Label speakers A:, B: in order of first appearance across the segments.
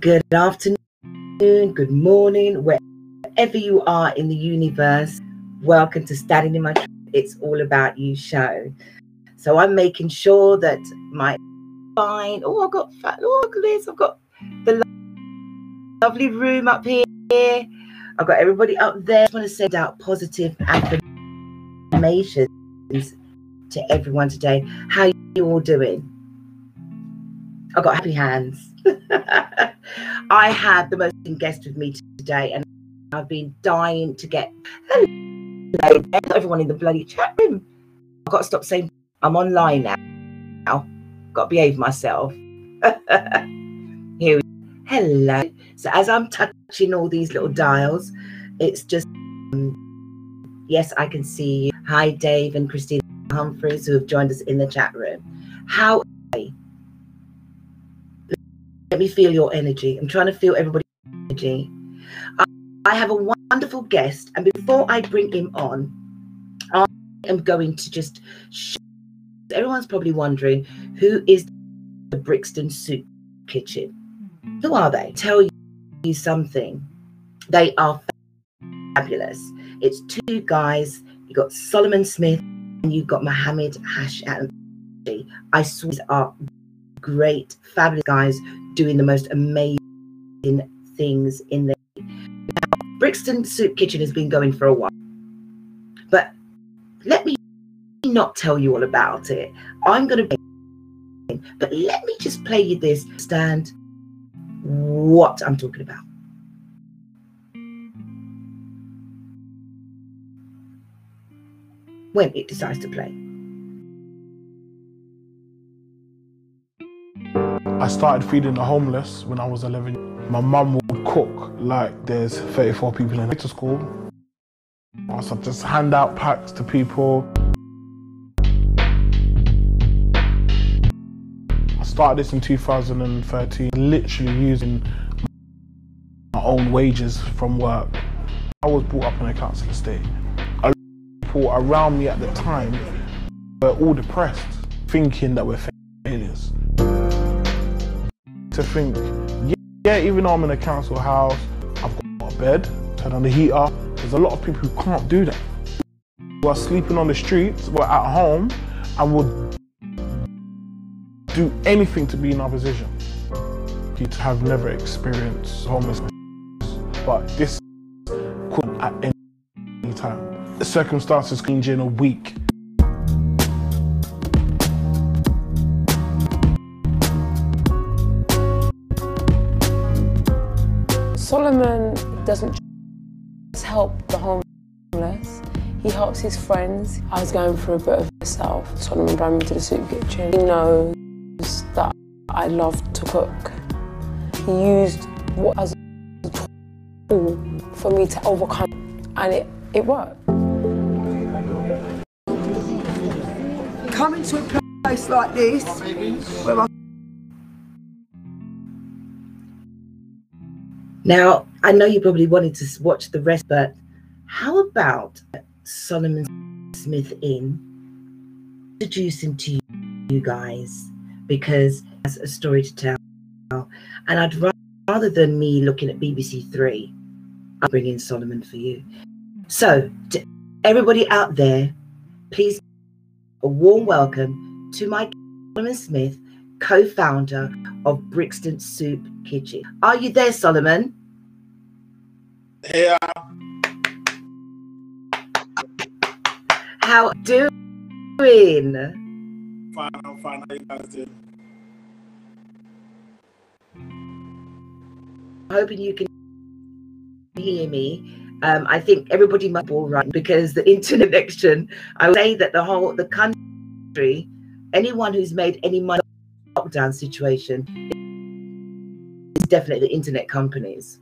A: Good afternoon, good morning, wherever you are in the universe. Welcome to Standing in My Truth. It's all about you show. So I'm making sure that my fine. Oh, I've got fat. Oh, look at this. I've got the lovely room up here. I've got everybody up there. I just want to send out positive affirmations to everyone today. How you all doing? I've got happy hands. I have the most guest with me today, and I've been dying to get hello, everyone in the bloody chat room. I've got to stop saying I'm online now. now. Got to behave myself. Here we Hello. So as I'm touching all these little dials, it's just um, yes, I can see you. Hi, Dave and Christina Humphreys, who have joined us in the chat room. How let me feel your energy. I'm trying to feel everybody's energy. I, have a wonderful guest, and before I bring him on, I am going to just. Everyone's probably wondering who is the Brixton Soup Kitchen. Who are they? Tell you something. They are fabulous. It's two guys. You got Solomon Smith and you've got Mohammed Hash. I swear these are great, fabulous guys doing the most amazing things in there. Now, Brixton Soup Kitchen has been going for a while, but let me not tell you all about it. I'm going to, but let me just play you this. Stand what I'm talking about. When it decides to play.
B: I started feeding the homeless when I was 11. My mum would cook like there's 34 people in the school. So I just hand out packs to people. I started this in 2013, literally using my own wages from work. I was brought up in a council estate. A lot of people around me at the time were all depressed, thinking that we're failures to think, yeah, even though I'm in a council house, I've got a bed, turn on the heater. There's a lot of people who can't do that. Who are sleeping on the streets, we're at home, and will do anything to be in our position. You have never experienced homelessness, but this could at any time. The circumstances change in a week.
C: Solomon doesn't just help the homeless, he helps his friends. I was going through a bit of myself. Solomon brought me to the soup kitchen. He knows that I love to cook. He used what as a tool for me to overcome, and it, it worked.
D: Coming to a place like this, where I
A: Now, I know you probably wanted to watch the rest, but how about Solomon Smith in introducing to you guys because has a story to tell. And I'd rather than me looking at BBC Three, I'll bring in Solomon for you. So, to everybody out there, please a warm welcome to my Solomon Smith, co-founder of Brixton Soup Kitchen. Are you there, Solomon?
B: Yeah.
A: How doing?
B: Fine, I'm fine. How you guys doing?
A: Hoping you can hear me. Um, I think everybody must be all right because the internet connection. I would say that the whole the country, anyone who's made any money lockdown situation, is definitely the internet companies.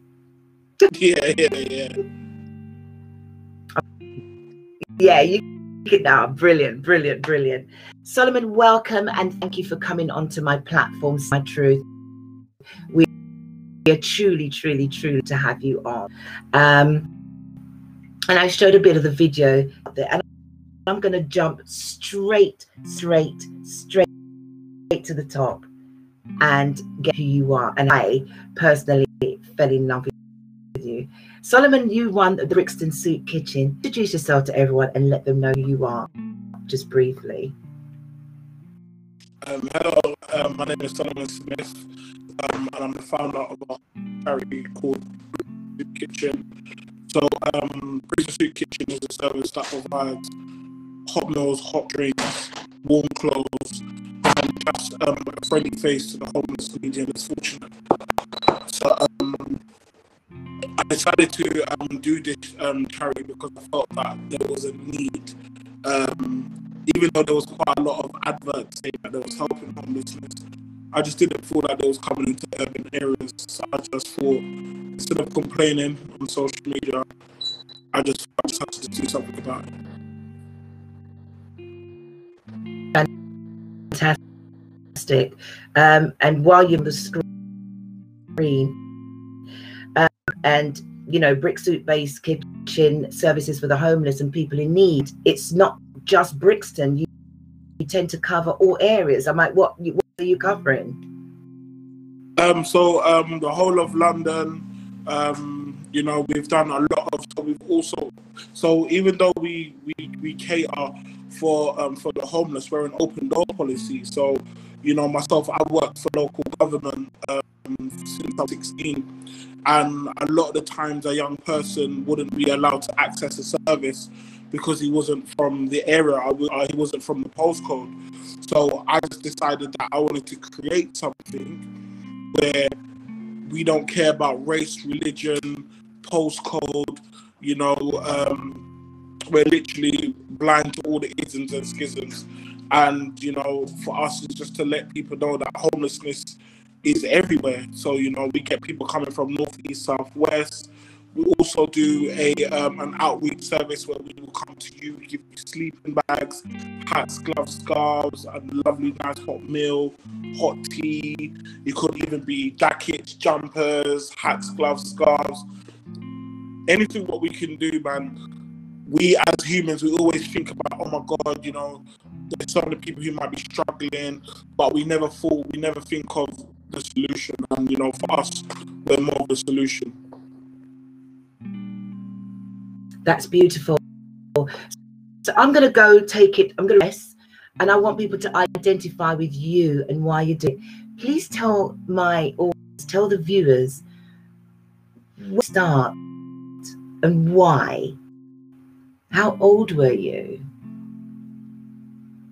B: Yeah, yeah, yeah.
A: Yeah, you get now. Brilliant, brilliant, brilliant. Solomon, welcome and thank you for coming onto my platform, My Truth. We are truly, truly, truly to have you on. Um, and I showed a bit of the video there, and I'm going to jump straight, straight, straight to the top. and get who you are. And I personally fell in love with you. Solomon, you run the Brixton Soup Kitchen. Introduce yourself to everyone and let them know who you are, just briefly.
B: Um, hello, um, my name is Solomon Smith, um, and I'm the founder of a charity called Soup Kitchen. So, um, Brixton Soup Kitchen is a service that provides hot meals, hot drinks, warm clothes, um, a friendly face to the homeless, needy, and unfortunate. So, um, I decided to um, do this um, charity because I felt that there was a need. Um, even though there was quite a lot of adverts saying that there was helping homelessness, I just didn't feel that they was coming into urban areas. So I just thought, instead of complaining on social media, I just I just had to do something about it.
A: Fantastic. Um, and while you're on the screen, um, and you know, brick soup based kitchen services for the homeless and people in need, it's not just Brixton. You, you tend to cover all areas. I'm like, what, what are you covering?
B: Um, so um, the whole of London, um, you know, we've done a lot of. So we've also, so even though we we, we cater for um, for the homeless, we're an open door policy. So, you know, myself, I worked for local government um, since I was 16, and a lot of the times a young person wouldn't be allowed to access a service because he wasn't from the area, or he wasn't from the postcode. So I just decided that I wanted to create something where we don't care about race, religion, postcode. You know, um, we're literally blind to all the isms and schisms. And you know, for us, it's just to let people know that homelessness is everywhere. So you know, we get people coming from north, east, south, west. We also do a um, an outreach service where we will come to you, give you sleeping bags, hats, gloves, scarves, a lovely nice hot meal, hot tea. It could even be jackets, jumpers, hats, gloves, scarves. Anything what we can do, man. We as humans, we always think about, oh my God, you know, there's some of the people who might be struggling, but we never thought, we never think of the solution. And you know, for us, we're more of the solution.
A: That's beautiful. So I'm going to go take it. I'm going to rest, and I want people to identify with you and why you do. It. Please tell my audience, tell the viewers, where start and why. How old were you?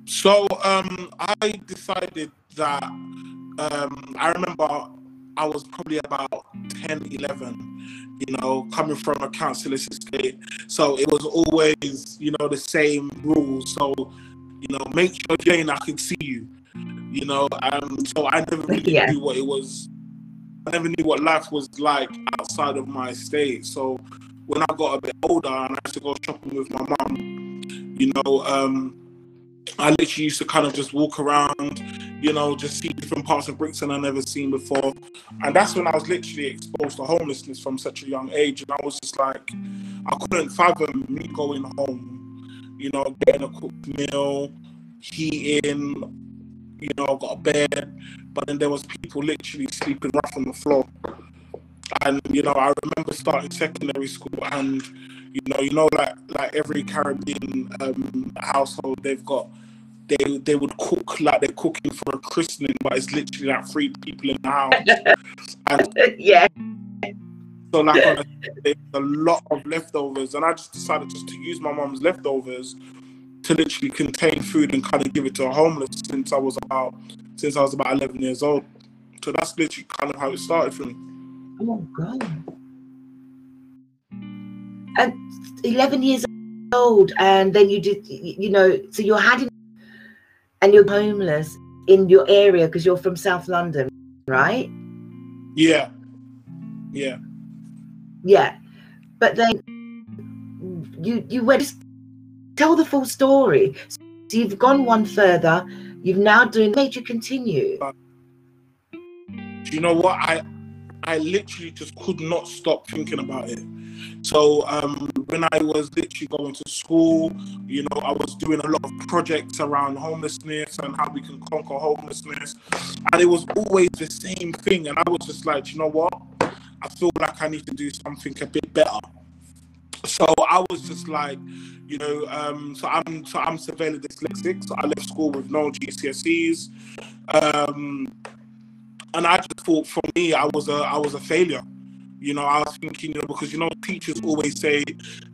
B: So um, I decided that um, I remember I was probably about 10, 11, you know, coming from a councillor's estate. So it was always, you know, the same rules. So, you know, make sure Jane, I can see you, you know. Um, so I never really yeah. knew what it was. I never knew what life was like outside of my estate. So when I got a bit older and I used to go shopping with my mum, you know, um, I literally used to kind of just walk around, you know, just see different parts of Brixton I never seen before. And that's when I was literally exposed to homelessness from such a young age. And I was just like, I couldn't fathom me going home, you know, getting a cooked meal, heating, you know, got a bed. But then there was people literally sleeping rough on the floor. And, you know, I remember starting secondary school and you know, you know, like like every Caribbean um, household, they've got they they would cook like they're cooking for a christening, but it's literally like three people in the house.
A: and yeah.
B: So like on a, there's a lot of leftovers, and I just decided just to use my mom's leftovers to literally contain food and kind of give it to a homeless since I was about since I was about 11 years old. So that's literally kind of how it started for me.
A: Oh God. And 11 years old and then you did you know so you're having and you're homeless in your area because you're from south london right?
B: Yeah. Yeah.
A: Yeah. But then you you went tell the full story. So you've gone one further. You've now doing made you continue.
B: Do you know what? I i literally just could not stop thinking about it so um, when I was literally going to school, you know, I was doing a lot of projects around homelessness and how we can conquer homelessness. And it was always the same thing. And I was just like, you know what? I feel like I need to do something a bit better. So I was just like, you know, um, so I'm so I'm severely dyslexic. So I left school with no GCSEs, um, and I just thought for me I was a I was a failure. You know, I was thinking, you know, because you know, teachers always say,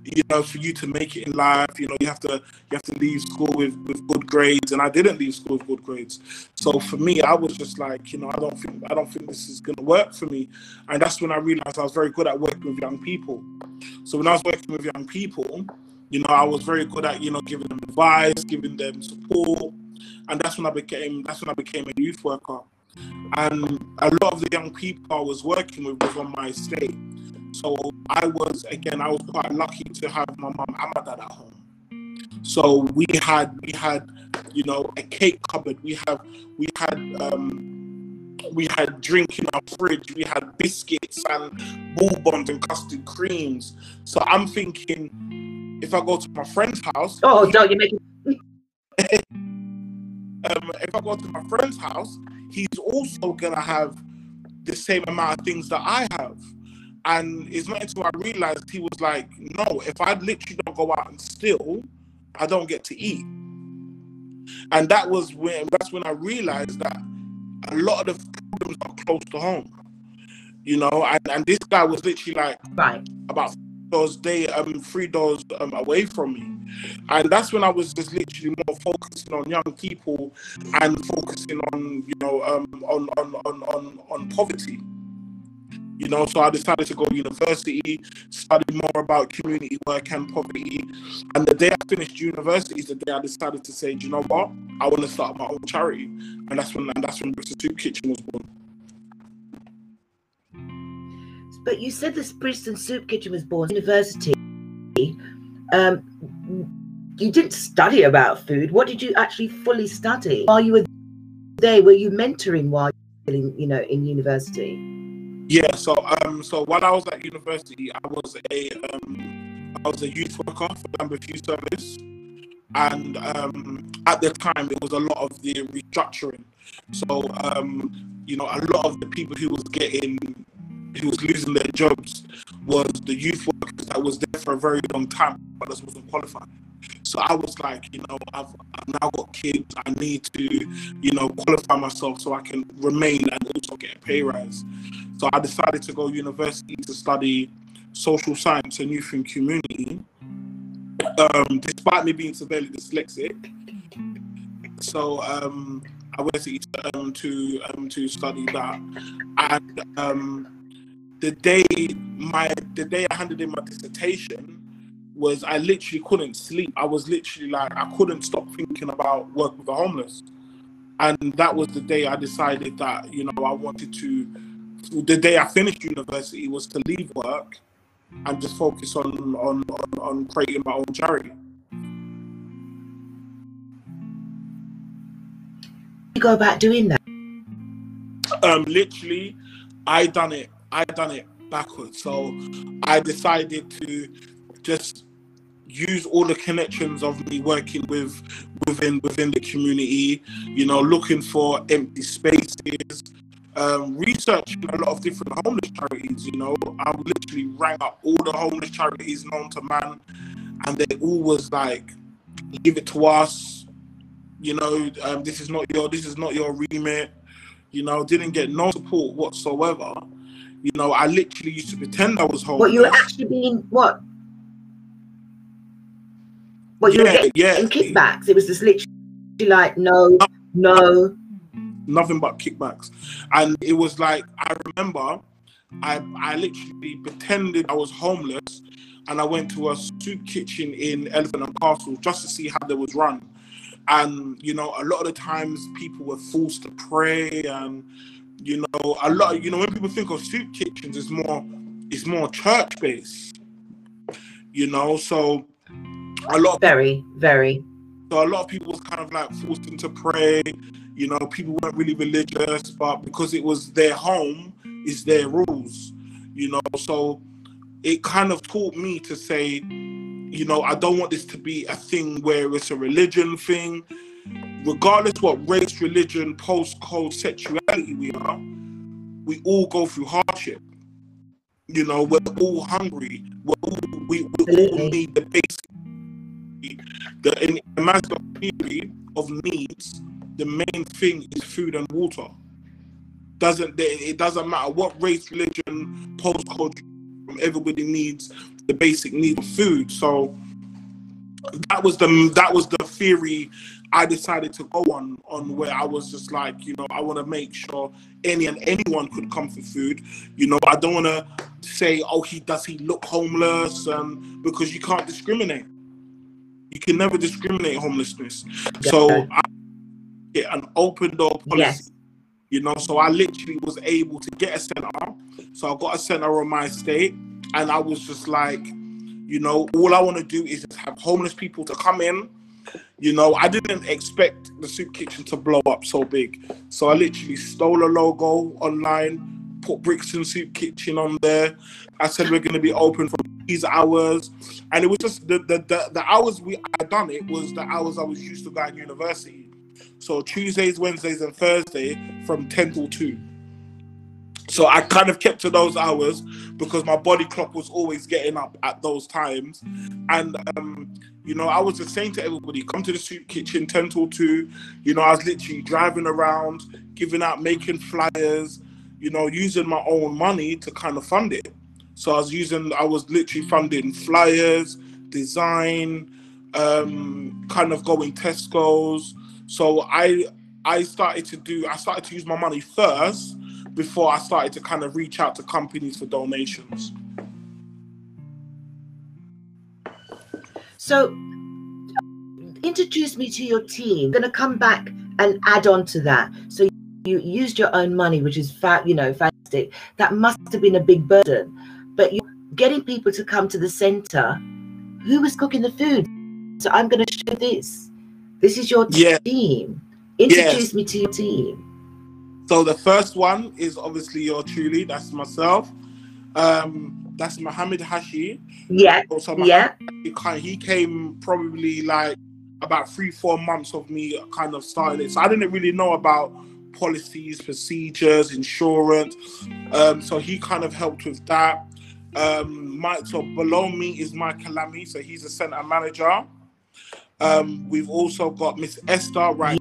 B: you know, for you to make it in life, you know, you have to you have to leave school with, with good grades, and I didn't leave school with good grades. So for me, I was just like, you know, I don't think I don't think this is gonna work for me, and that's when I realized I was very good at working with young people. So when I was working with young people, you know, I was very good at you know giving them advice, giving them support, and that's when I became that's when I became a youth worker. And a lot of the young people I was working with was on my estate. So I was again, I was quite lucky to have my mum and my dad at home. So we had we had you know a cake cupboard. We have we had um, we had drink in our fridge. We had biscuits and bourbons and custard creams. So I'm thinking, if I go to my friend's house,
A: oh, don't you make
B: um, if I go to my friend's house, he's also gonna have the same amount of things that I have. And it's not until I realized he was like, no, if I literally don't go out and steal, I don't get to eat. And that was when that's when I realized that a lot of the problems are close to home. You know, and, and this guy was literally like
A: right.
B: about doors they um three doors um, away from me. And that's when i was just literally more focusing on young people and focusing on you know um on on on on, on poverty. You know so i decided to go to university study more about community work and poverty. And the day i finished university is the day i decided to say do you know what? I want to start my own charity. And that's when and that's when brixton soup kitchen was born
A: but you said this Brixton Soup Kitchen was born university. Um, you didn't study about food. What did you actually fully study while you were there? Were you mentoring while you you know in university?
B: Yeah. So um, so while I was at university, I was a um, I was a youth worker for Lambeth Youth Service, and um, at the time it was a lot of the restructuring. So um, you know, a lot of the people who was getting who was losing their jobs was the youth workers that was there for a very long time but just wasn't qualified. So I was like, you know, I've, I've now got kids. I need to, you know, qualify myself so I can remain and also get a pay rise. So I decided to go university to study social science and youth and community. Um, despite me being severely dyslexic, so um, I went to um, to um, to study that, and um, the day my the day I handed in my dissertation was I literally couldn't sleep. I was literally like I couldn't stop thinking about work with the homeless. And that was the day I decided that, you know, I wanted to the day I finished university was to leave work and just focus on on on, on creating my own charity.
A: You go about doing that?
B: Um literally I done it I done it backwards. So I decided to just use all the connections of me working with within within the community. You know, looking for empty spaces. Um, researching a lot of different homeless charities, you know, I literally rang up all the homeless charities known to man, and they all was like, "Give it to us," you know. Um, this is not your this is not your remit. You know, didn't get no support whatsoever. You know, I literally used to pretend I was homeless.
A: What you were actually being what? What you yeah, were getting yeah. kickbacks? It was just literally like no, no.
B: Nothing but kickbacks, and it was like I remember, I I literally pretended I was homeless, and I went to a soup kitchen in Elephant and Castle just to see how they was run and you know a lot of the times people were forced to pray and you know, a lot. You know, when people think of soup kitchens, it's more it's more church based. You know, so a lot.
A: Very, very.
B: So a lot of people was kind of like forced into pray. You know, people weren't really religious, but because it was their home, it's their rules. You know, so it kind of taught me to say, you know, I don't want this to be a thing where it's a religion thing. Regardless what race, religion, postcode, sexuality we are, we all go through hardship. You know, we're all hungry. We're all, we, we all need the basic. The, in the Maslow theory of needs, the main thing is food and water. Doesn't it doesn't matter what race, religion, postcode, everybody needs the basic need of food. So that was the that was the theory I decided to go on on where I was just like, you know, I want to make sure any and anyone could come for food. You know, I don't want to say, oh, he does he look homeless, um, because you can't discriminate. You can never discriminate homelessness. Yeah. So I get an open door policy. Yes. You know, so I literally was able to get a center. So I got a center on my estate, and I was just like, you know, all I want to do is just have homeless people to come in you know, I didn't expect the soup kitchen to blow up so big. So I literally stole a logo online, put Brixton Soup Kitchen on there. I said we're going to be open for these hours. And it was just the, the, the, the hours we had done it was the hours I was used to going to university. So Tuesdays, Wednesdays, and Thursday from 10 till 2. So I kind of kept to those hours because my body clock was always getting up at those times. And, um, you know, I was just saying to everybody, come to the soup kitchen 10 till 2. You know, I was literally driving around, giving out, making flyers, you know, using my own money to kind of fund it. So I was using, I was literally funding flyers, design, um, kind of going Tesco's. So I, I started to do, I started to use my money first before I started to kind of reach out to companies for donations.
A: So, introduce me to your team. I'm going to come back and add on to that. So, you used your own money, which is fat, you know, fantastic. That must have been a big burden. But you getting people to come to the center. Who was cooking the food? So I'm going to show this. This is your yeah. team. Introduce yes. me to your team.
B: So the first one is obviously your truly. That's myself. Um, that's Mohammed Hashi.
A: Yeah.
B: So
A: yeah.
B: He came probably like about three, four months of me kind of starting it. So I didn't really know about policies, procedures, insurance. Um, so he kind of helped with that. Um, Mike, so below me is Mike Kalami, so he's a center manager. Um, we've also got Miss Esther right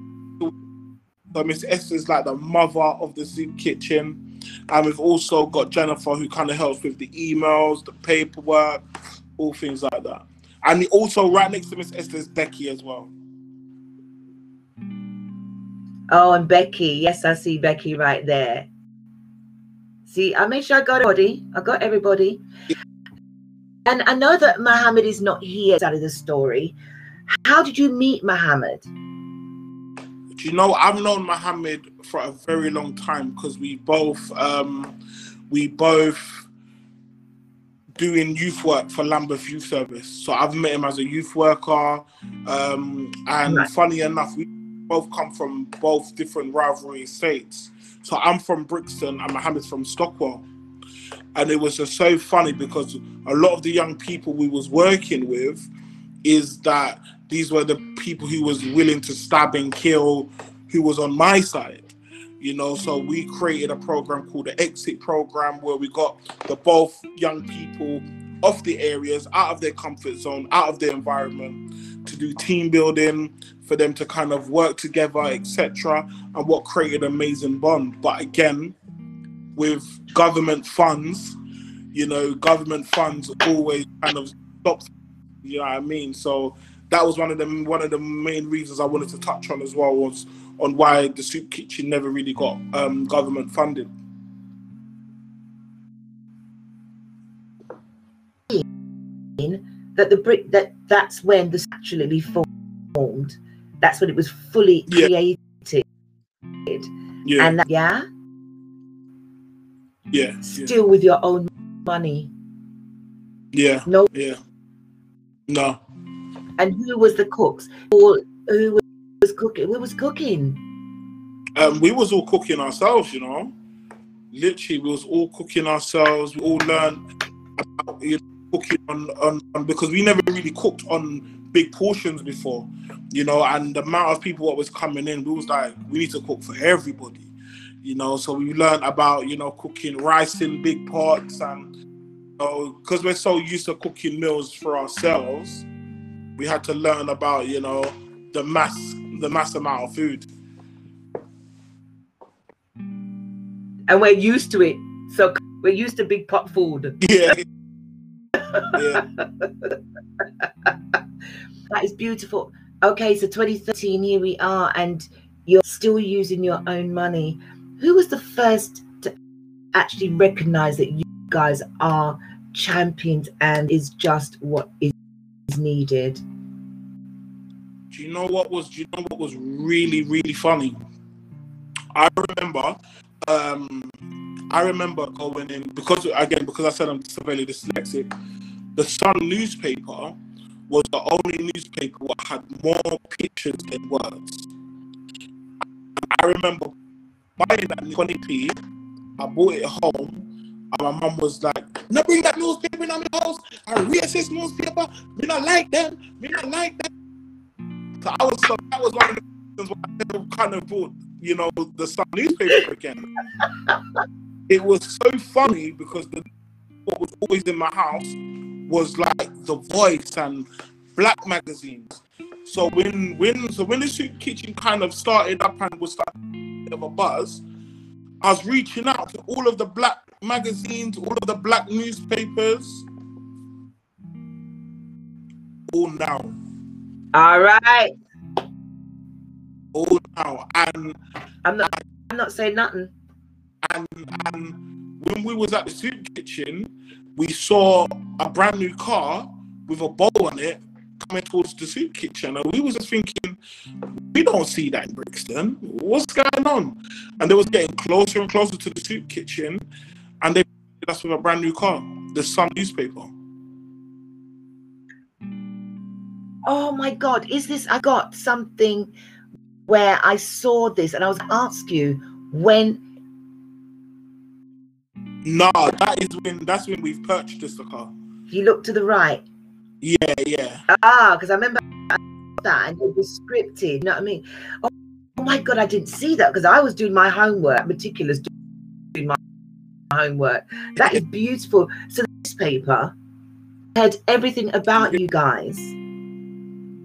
B: so Miss Esther is like the mother of the soup kitchen. And we've also got Jennifer who kind of helps with the emails, the paperwork, all things like that. And also right next to Miss is Becky as well.
A: Oh, and Becky. Yes, I see Becky right there. See, I made sure I got everybody. I got everybody. And I know that Mohammed is not here out of the story. How did you meet Mohammed?
B: Do you know I've known Mohammed for a very long time because we both um, we both doing youth work for Lambeth Youth Service. So I've met him as a youth worker, um, and funny enough, we both come from both different rivalry states. So I'm from Brixton and Mohammed's from Stockwell. And it was just so funny because a lot of the young people we was working with is that these were the people who was willing to stab and kill who was on my side you know? So we created a program called the exit program where we got the both young people off the areas out of their comfort zone out of their environment to do team building for them to kind of work together etc and what created amazing bond. But again with government funds you know government funds always kind of stop you know what i mean? So that was one of the one of the main reasons I wanted to touch on as well was on why the soup kitchen never really got um, government funding.
A: That the brick that that's when this actually formed. That's when it was fully yeah. created. Yeah. And that, yeah.
B: Yeah.
A: Still yeah. with your own money.
B: Yeah.
A: No.
B: Yeah. No.
A: And who was the cooks? Or who was cooking? Who was cooking?
B: Um, we was all cooking ourselves, you know. Literally, we was all cooking ourselves. We all learned about you know, cooking on, on, on because we never really cooked on big portions before, you know, and the amount of people that was coming in, we was like, we need to cook for everybody, you know. So we learned about you know cooking rice in big pots and you know because we're so used to cooking meals for ourselves, we had to learn about you know the mass the mass amount of food.
A: And we're used to it. So we're used to big pot food.
B: Yeah. yeah.
A: That is beautiful. Okay, so 2013, here we are, and you're still using your own money. Who was the first to actually recognize that you guys are champions and is just what is needed?
B: Do you know what was? Do you know what was really really funny? I remember, um, I remember going in because again because I said I'm severely dyslexic. The Sun newspaper was the only newspaper that had more pictures than words. I remember buying that 20p. I bought it home, and my mum was like, "No, bring that newspaper in my house. I reassess newspaper. Me not like them. Me not like them." So I was so that was one of the reasons why I kind of bought, you know, the Sun newspaper again. it was so funny because the what was always in my house was like the voice and black magazines. So when when so when the soup kitchen kind of started up and was starting of a buzz, I was reaching out to all of the black magazines, all of the black newspapers. All now.
A: All right.
B: All now. And
A: I'm not I'm not saying nothing.
B: and and when we was at the soup kitchen, we saw a brand new car with a bow on it coming towards the soup kitchen, and we was just thinking, we don't see that in Brixton. What's going on? And they was getting closer and closer to the soup kitchen, and they presented us with a brand new car, the Sun newspaper.
A: Oh my God, is this? I got something where I saw this and I was gonna ask you when.
B: Nah, that is when that's when we've purchased the car.
A: You look to the right.
B: Yeah, yeah.
A: Ah, because I remember that and it was scripted. You know what I mean? Oh, oh my God, I didn't see that because I was doing my homework, meticulous doing my homework. That is beautiful. So, this paper had everything about you guys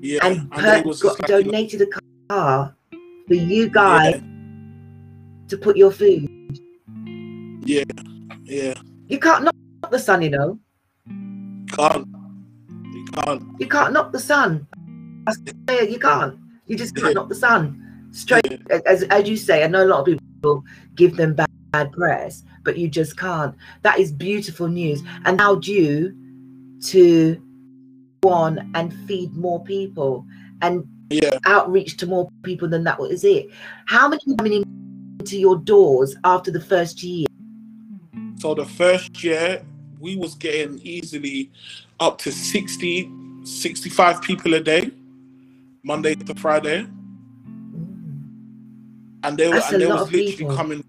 B: Yeah.
A: and
B: then
A: per-
B: it was
A: got
B: like,
A: donated a car for you guys to put your food.
B: yeah, yeah.
A: You can't knock the sun, you know.
B: Can't. You can't.
A: You can't knock the sun. You can't. You just can't knock the sun. Straight as as you say, I know a lot of people give them bad, bad press, but you just can't. That is beautiful news. And now due to go on and feed more people and
B: Yeah.
A: outreach to more people than that is it. How many coming into your doors after the first year?
B: So the first year, we was getting easily up to 60, 65 people a day, Monday to Friday. Mm. And they were and they was literally
A: people.
B: coming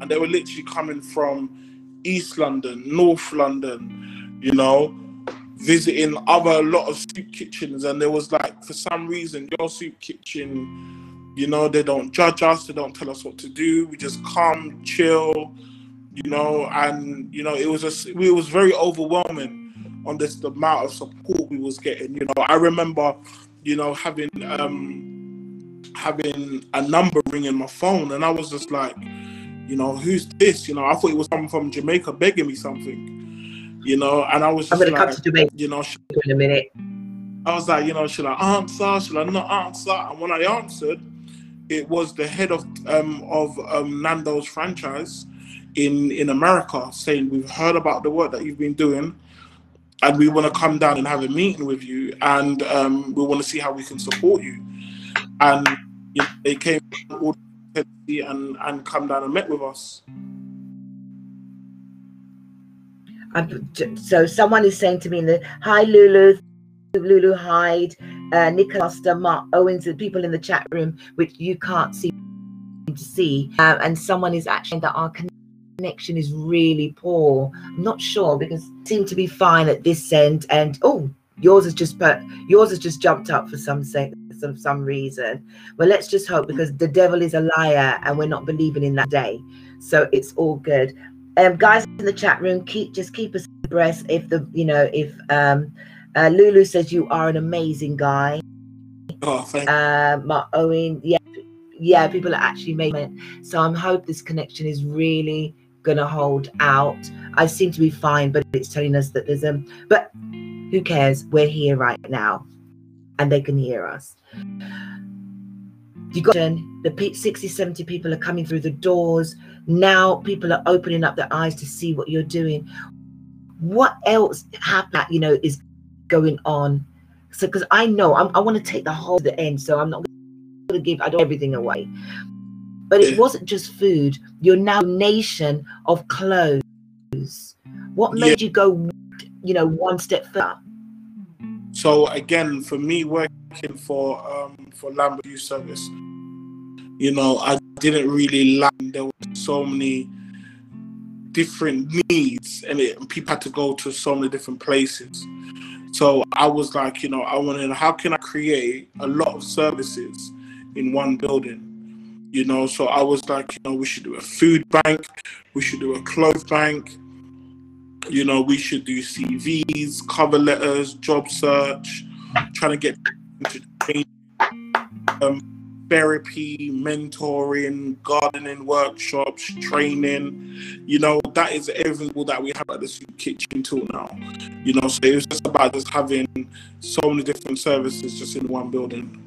B: and they were literally coming from East London, North London, you know, visiting other a lot of soup kitchens and there was like for some reason your soup kitchen, you know, they don't judge us, they don't tell us what to do. We just come, chill, you know, and you know, it was just it was very overwhelming on this the amount of support we was getting. You know, I remember, you know, having um having a number ringing my phone and I was just like, you know, who's this? You know, I thought it was someone from Jamaica begging me something, you know, and I was
A: I'm
B: just
A: gonna come
B: like,
A: to Jamaica
B: you know, sh-
A: in a minute.
B: I was like, you know, should I answer? Should I not answer? And when I answered, it was the head of um, of um, Nando's franchise in in America saying, "We've heard about the work that you've been doing, and we want to come down and have a meeting with you, and um, we want to see how we can support you." And you know, they came all and and come down and met with us.
A: So someone is saying to me hi Lulu, Lulu Hyde, uh, Nicholas, Mark Owens, the people in the chat room, which you can't see to see, um, and someone is actually that our connection is really poor. I'm not sure because it seemed to be fine at this end, and oh, yours has just put yours has just jumped up for some sake some some reason. Well, let's just hope because the devil is a liar, and we're not believing in that day. So it's all good. Um, guys in the chat room, keep just keep us abreast. If the you know if um, uh, Lulu says you are an amazing guy.
B: Oh, thank
A: Uh, Mark Owen, yeah, yeah, people are actually making it. So I'm hope this connection is really gonna hold out. I seem to be fine, but it's telling us that there's um, but who cares? We're here right now, and they can hear us. You got the pe- 60, 70 people are coming through the doors. Now people are opening up their eyes to see what you're doing. What else happened, you know, is going on? So, because I know I'm, I want to take the whole to the end, so I'm not going to give I don't everything away. But it wasn't just food. You're now a nation of clothes. What
B: Yeah.
A: made you go, you know, one step further?
B: So again, for me working for um, for Lambeth Youth Service, you know, I didn't really like there were so many different needs, and, it, and people had to go to so many different places. So I was like, you know, I wanted, how can I create a lot of services in one building? You know, so I was like, you know, we should do a food bank, we should do a clothes bank, you know, we should do CVs, cover letters, job search, trying to get um, therapy, mentoring, gardening workshops, training. You know, that is everything that we have at the soup kitchen till now. You know, so it was just about just having so many different services just in one building.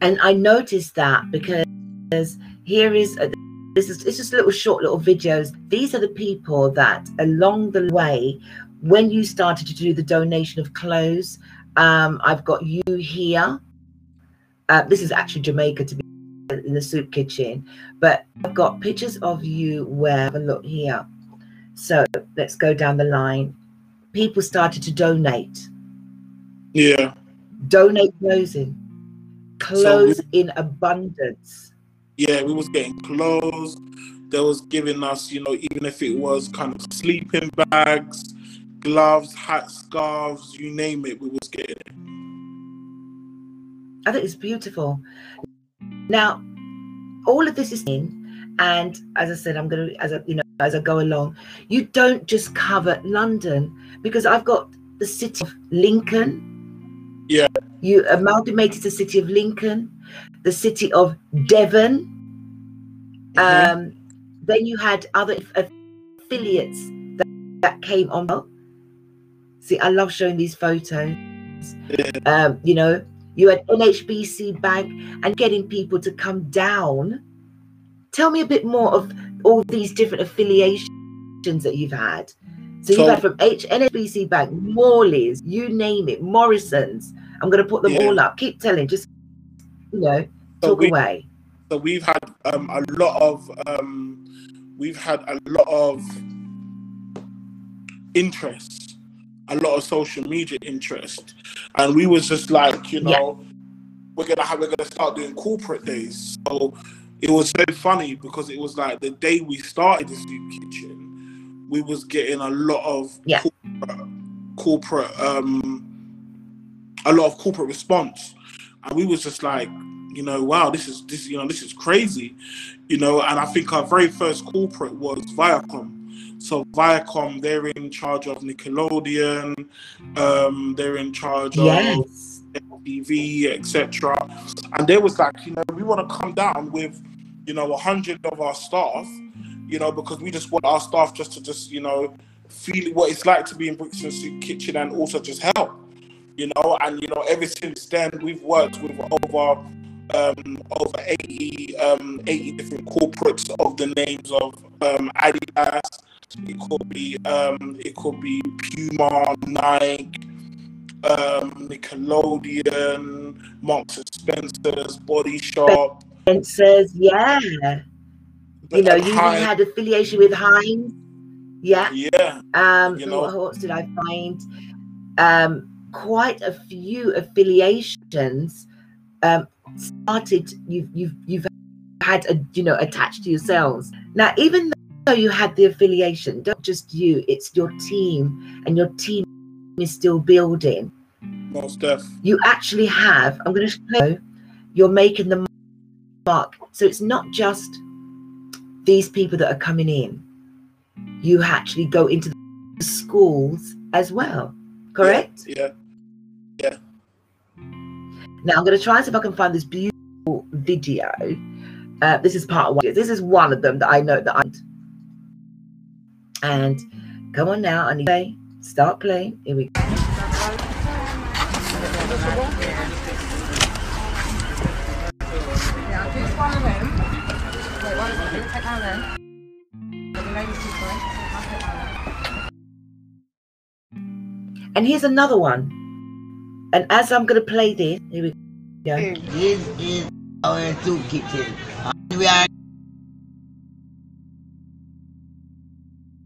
A: and I noticed that because here is a, this is it's just little short little videos. These are the people that along the way, when you started to do the donation of clothes, um, I've got you here. Uh, this is actually Jamaica to be in the soup kitchen, but I've got pictures of you where have a look here. So let's go down the line. People started to donate,
B: Yeah.
A: donate clothes in, clothes in abundance.
B: Yeah, we was getting clothes. They was giving us, you know, even if it was kind of sleeping bags, gloves, hats, scarves, you name it, we was getting it.
A: I think it's beautiful. Now, all of this is in, and as I said, I'm gonna as I you know as I go along, you don't just cover London because I've got the city of Lincoln.
B: Yeah.
A: You amalgamated the city of Lincoln, the city of Devon.
B: Mhm.
A: Um, then you had other affiliates that, that came on. See, I love showing these photos. Um, you know, you had NHBC Bank and getting people to come down. Tell me a bit more of all these different affiliations that you've had. So,
B: So-
A: you've had from H- NHBC Bank, Morley's, you name it, Morrison's. I'm going to put them
B: Yeah.
A: all up. Keep telling, just, you know,
B: So
A: talk
B: we-
A: away.
B: So we've had um, a lot of um, we've had a lot of interest, a lot of social media interest, and we was just like, you
A: Yeah.
B: know, we're gonna have we're gonna start doing corporate days. So it was so funny because it was like the day we started the soup kitchen, we was getting a lot of
A: Yeah.
B: corporate, corporate um, a lot of corporate response, and we was just like, you know, wow, this is this, you know, this is crazy, you know. And I think our very first corporate was Viacom. So Viacom, they're in charge of Nickelodeon, um, they're in charge
A: Yes.
B: of TV, etc. And they was like, you know, we want to come down with, you know, a hundred of our staff, you know, because we just want our staff just to just, you know, feel what it's like to be in Brixton Soup Kitchen and also just help, you know. And you know, ever since then, we've worked with over um, over 80, um, 80 different corporates of the names of um, Adidas. It could be um, it could be Puma, Nike, um, Nickelodeon, Marks and Spencers, Body Shop.
A: And says, yeah. You know, you had affiliation with Heinz. Yeah.
B: yeah,
A: Um,
B: You know-
A: what else did I find? Um, quite a few affiliations um, started. You've you've you've had a you know attached to yourselves. Now, even though you had the affiliation, don't just you, it's your team, and your team is still building.
B: Most def.
A: You actually have, I'm going to show you're making the mark. So it's not just these people that are coming in, you actually go into the schools as well, correct?
B: Yeah. Yeah.
A: Now I'm going to try and see if I can find this beautiful video. Uh, this is part one. This is one of them that I know that I. And come on now, I need to play. Start playing. Here we go. And here's another one. And as I'm going to play this, here we go.
E: This is our soup kitchen. And we are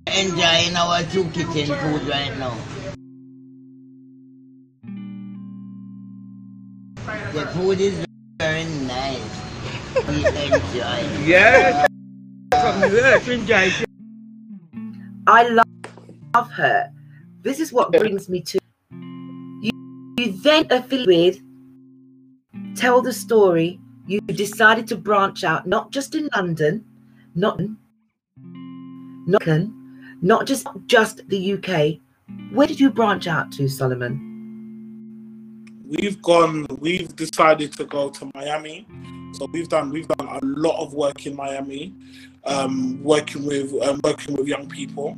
E: enjoying our soup kitchen food right now. The food is very nice. We enjoy.
D: Yeah. From the earth, enjoy.
A: I love, love her. This is what brings me to you. You then affiliate with, tell the story. You decided to branch out, not just in London, not not not just just the UK. Where did you branch out to, Solomon?
B: We've gone. We've decided to go to Miami. So we've done. We've done a lot of work in Miami, um, working with um, working with young people.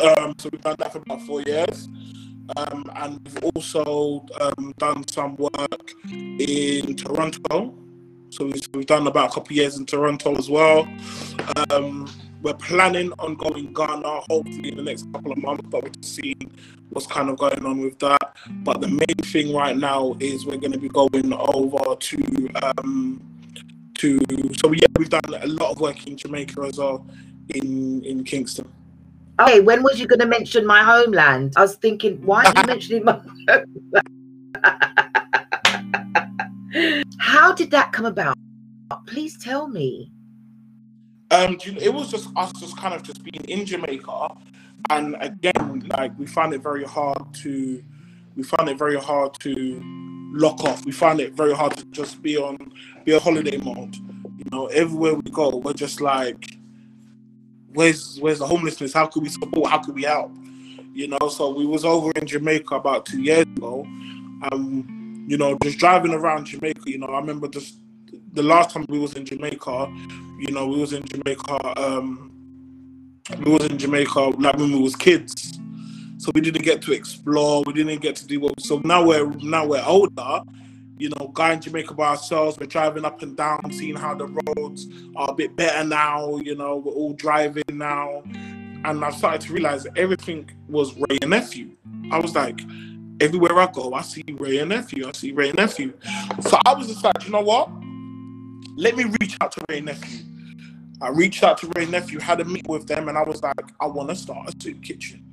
B: Um, so we've done that for about four years. Um, and we've also um, done some work in Toronto. So we've, done about a couple of years in Toronto as well. Um, we're planning on going Ghana hopefully in the next couple of months, but we're seeing what's kind of going on with that. But the main thing right now is we're going to be going over to um, to. So yeah, we've done a lot of work in Jamaica as well, in in Kingston.
A: Okay, when was you going to mention my homeland? I was thinking, why are you mentioning my homeland? How did that come about? Please tell me.
B: Um, it was just us, just kind of just being in Jamaica, and again, like we found it very hard to, we found it very hard to lock off. We found it very hard to just be on, be a holiday mode. You know, everywhere we go, we're just like, where's where's the homelessness? How could we support? How could we help? You know, so we was over in Jamaica about two years ago. Um, you know, just driving around Jamaica. You know, I remember just the last time we was in Jamaica. You know, we was in Jamaica. Um, we was in Jamaica like when we was kids, so we didn't get to explore. We didn't get to do what. So now we're now we're older. You know, going Jamaica by ourselves. We're driving up and down, seeing how the roads are a bit better now. You know, we're all driving now, and I've started to realize everything was Wray and Nephew. I was like, everywhere I go, I see Wray and Nephew. I see Wray and Nephew. So I was just like, you know what? Let me reach out to Wray and Nephew. I reached out to Wray and Nephew, had a meet with them, and I was like, I want to start a soup kitchen.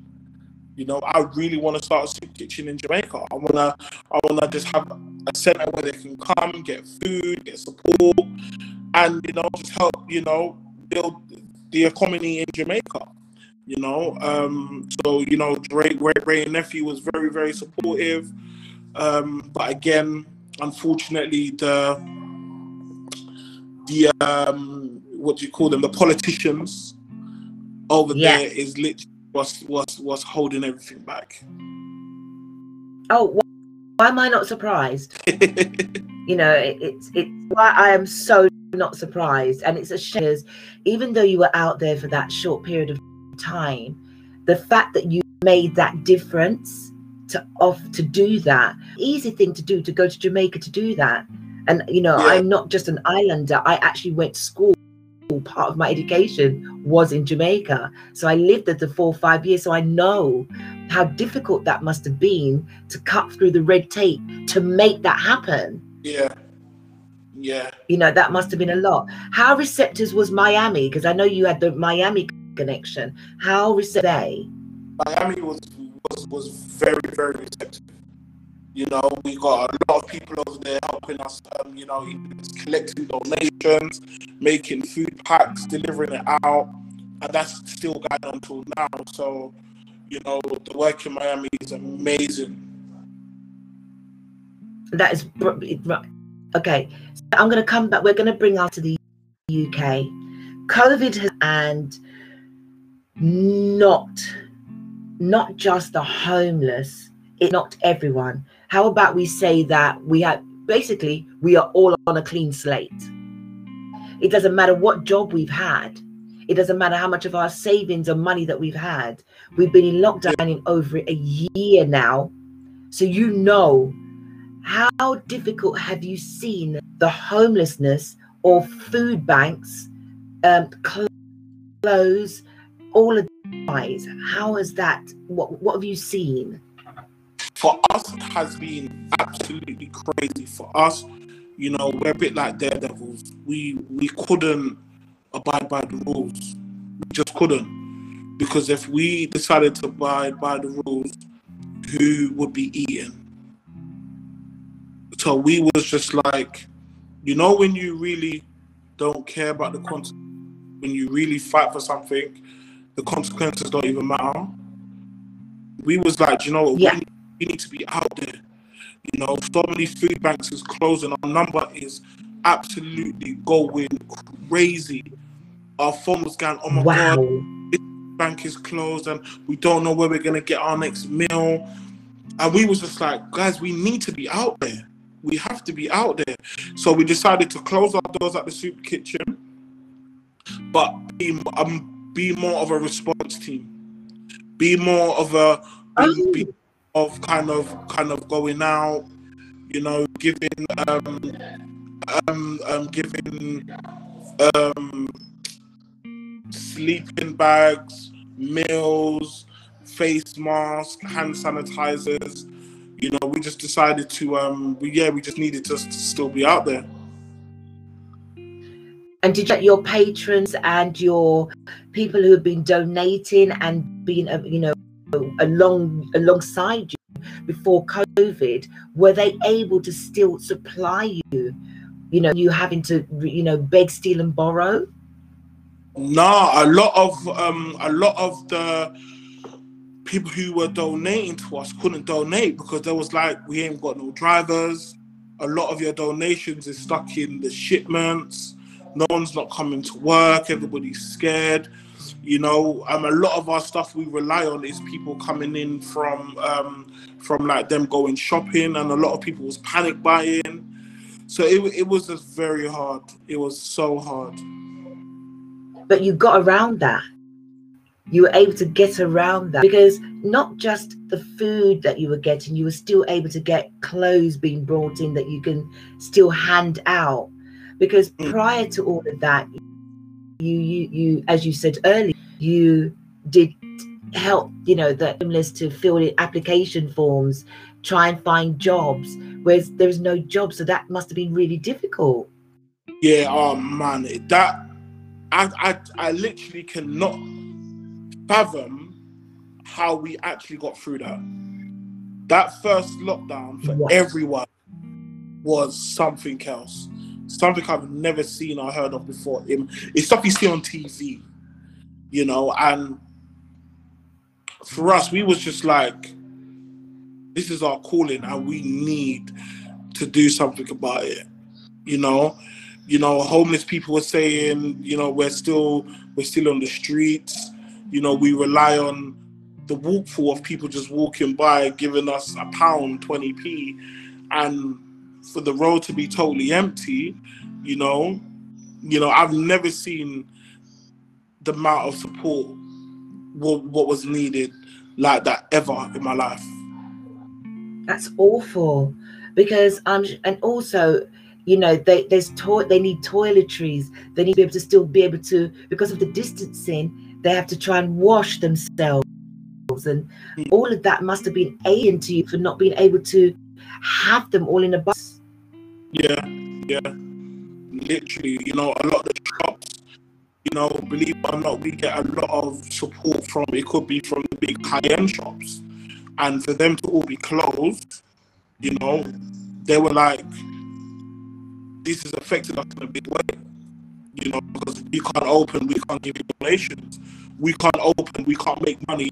B: You know, I really want to start a soup kitchen in Jamaica. I wanna, I wanna just have a center where they can come, get food, get support, and you know, just help, you know, build the economy in Jamaica. You know, um, so you know, Ray, Ray, Wray and Nephew was very, very supportive. Um, but again, unfortunately, the the um, what do you call them? The politicians over
A: Yeah.
B: there is literally what's what's what's holding everything back.
A: Oh, why am I not surprised? you know it, it's it's why i am so not surprised and it's a shame 'cause even though you were out there for that short period of time the fact that you made that difference to off to do that easy thing to do to go to jamaica to do that and you know
B: Yeah.
A: i'm not just an islander i actually went to school part of my education was in jamaica. So i lived there for four or five years. So i know how difficult that must have been to cut through the red tape to make that happen.
B: Yeah, yeah.
A: you know that must have been a lot. How receptive was miami? Because i know you had the miami connection. How receptive they?
B: Miami was was was very very receptive. You know, we got a lot of people over there helping us. Um, you know, collecting donations, making food packs, delivering it out, and that's still going on until now. So, you know, the work in Miami is amazing.
A: That is right. Okay, so I'm going to come back. We're going to bring out to the UK. COVID has, and not not just the homeless, it knocked everyone. How about we say that we have basically we are all on a clean slate. It doesn't matter what job we've had. It doesn't matter how much of our savings or money that we've had. We've been in lockdown in over a year now. So you know how difficult have you seen the homelessness or food banks um, close all of the eyes? has that? What what have you seen?
B: For us, it has been absolutely crazy. For us, you know, we're a bit like daredevils. We we couldn't abide by the rules. We just couldn't. Because if we decided to abide by the rules, who would be eating? So we was just like, you know, when you really don't care about the consequences, when you really fight for something, the consequences don't even matter. We was like, you know,
A: yeah.
B: we, we need to be out there. You know, so many food banks is closing. Our number is absolutely going crazy. Our phone was going, oh my
A: wow.
B: god, this bank is closed and we don't know where we're gonna get our next meal. And we was just like, guys, we need to be out there. We have to be out there. So we decided to close our doors at the soup kitchen, but be, um, be more of a response team. Be more of a be, be of kind of kind of going out, you know, giving um um, um giving um sleeping bags, meals, face masks, hand sanitizers. You know, we just decided to um yeah, we just needed to, to still be out there.
A: And did you let your patrons and your people who have been donating and being, uh, you know, along alongside you before COVID, were they able to still supply you? You know, you having to, you know, beg, steal, and borrow.
B: No, a lot of um, a lot of the people who were donating to us couldn't donate because there was like we ain't got no drivers. A lot of your donations is stuck in the shipments. No one's not coming to work. Everybody's scared. You know, um, a lot of our stuff we rely on is people coming in from um, from like them going shopping, and a lot of people was panic buying. So it it was just very hard. It was so hard.
A: But you got around that. You were able to get around that because not just the food that you were getting, you were still able to get clothes being brought in that you can still hand out. Because
B: Mm.
A: prior to all of that, you you you as you said earlier, you did help, you know, the homeless to fill in application forms, try and find jobs, whereas there was no job. So that must have been really difficult.
B: Yeah, oh man, that I I I literally cannot fathom how we actually got through that. That first lockdown for everyone was something else. Something I've never seen or heard of before. It- It's stuff you see on TV, you know, and for us, we was just like, this is our calling and we need to do something about it. You know, you know, homeless people were saying, you know, we're still we're still on the streets. You know, we rely on the walkful of people just walking by, giving us a pound, twenty p, and for the road to be totally empty. You know, you know, I've never seen the amount of support what what was needed like that ever in my life.
A: That's awful because um and also you know they there's to- they need toiletries they need to be able to still be able to because of the distancing they have to try and wash themselves and all of that must have been alien to you for not being able to have them all in a box
B: Yeah, yeah. Literally, you know, a lot of the shops, you know, believe it or not, we get a lot of support from it could be from the big high end shops. And for them to all be closed, You know, they were like, this has affected us in a big way. You know, because we can't open, we can't give you donations, we can't open, we can't make money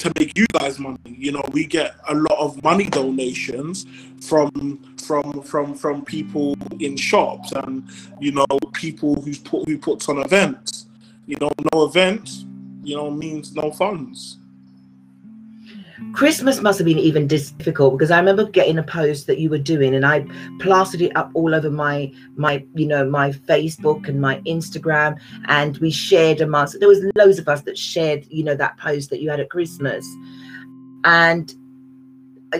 B: to make you guys money. You know, we get a lot of money donations from from from from people in shops and you know people who put who puts on events. You know, no events, you know, means no funds.
A: Christmas must have been even difficult because I remember getting a post that you were doing and I plastered it up all over my my you know my Facebook and my Instagram and we shared amongst there was loads of us that shared you know that post that you had at Christmas. And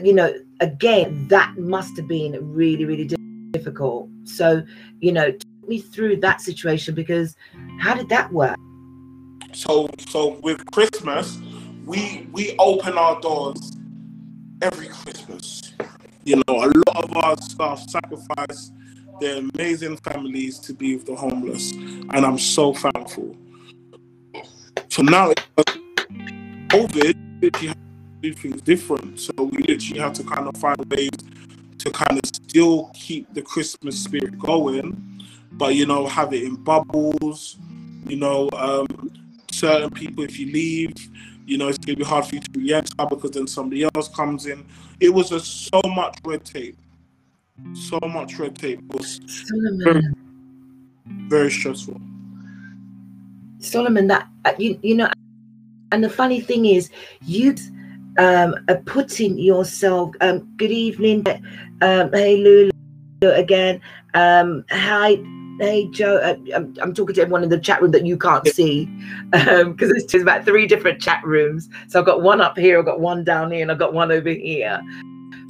A: you know again that must have been really really difficult. So you know talk me through that situation because how did that work?
B: So so with Christmas we we open our doors every Christmas. You know, a lot of our staff sacrifice their amazing families to be with the homeless, and I'm so thankful. So now, COVID, have to do things different. So we literally have to kind of find ways to kind of still keep the Christmas spirit going, but you know, have it in bubbles. You know, um, certain people, if you leave, you know, it's going to be hard for you to re-enter because then somebody else comes in. It was just so much red tape. So much red tape. It was very, very stressful.
A: Solomon, that uh, you you know, and the funny thing is, you um, are putting yourself. Um, good evening, um, hey Lulu again. Um, hi hey Joe, uh, I'm, I'm, talking to everyone in the chat room that you can't see because um, it's about three different chat rooms. So I've got one up here, I've got one down here, and I've got one over here.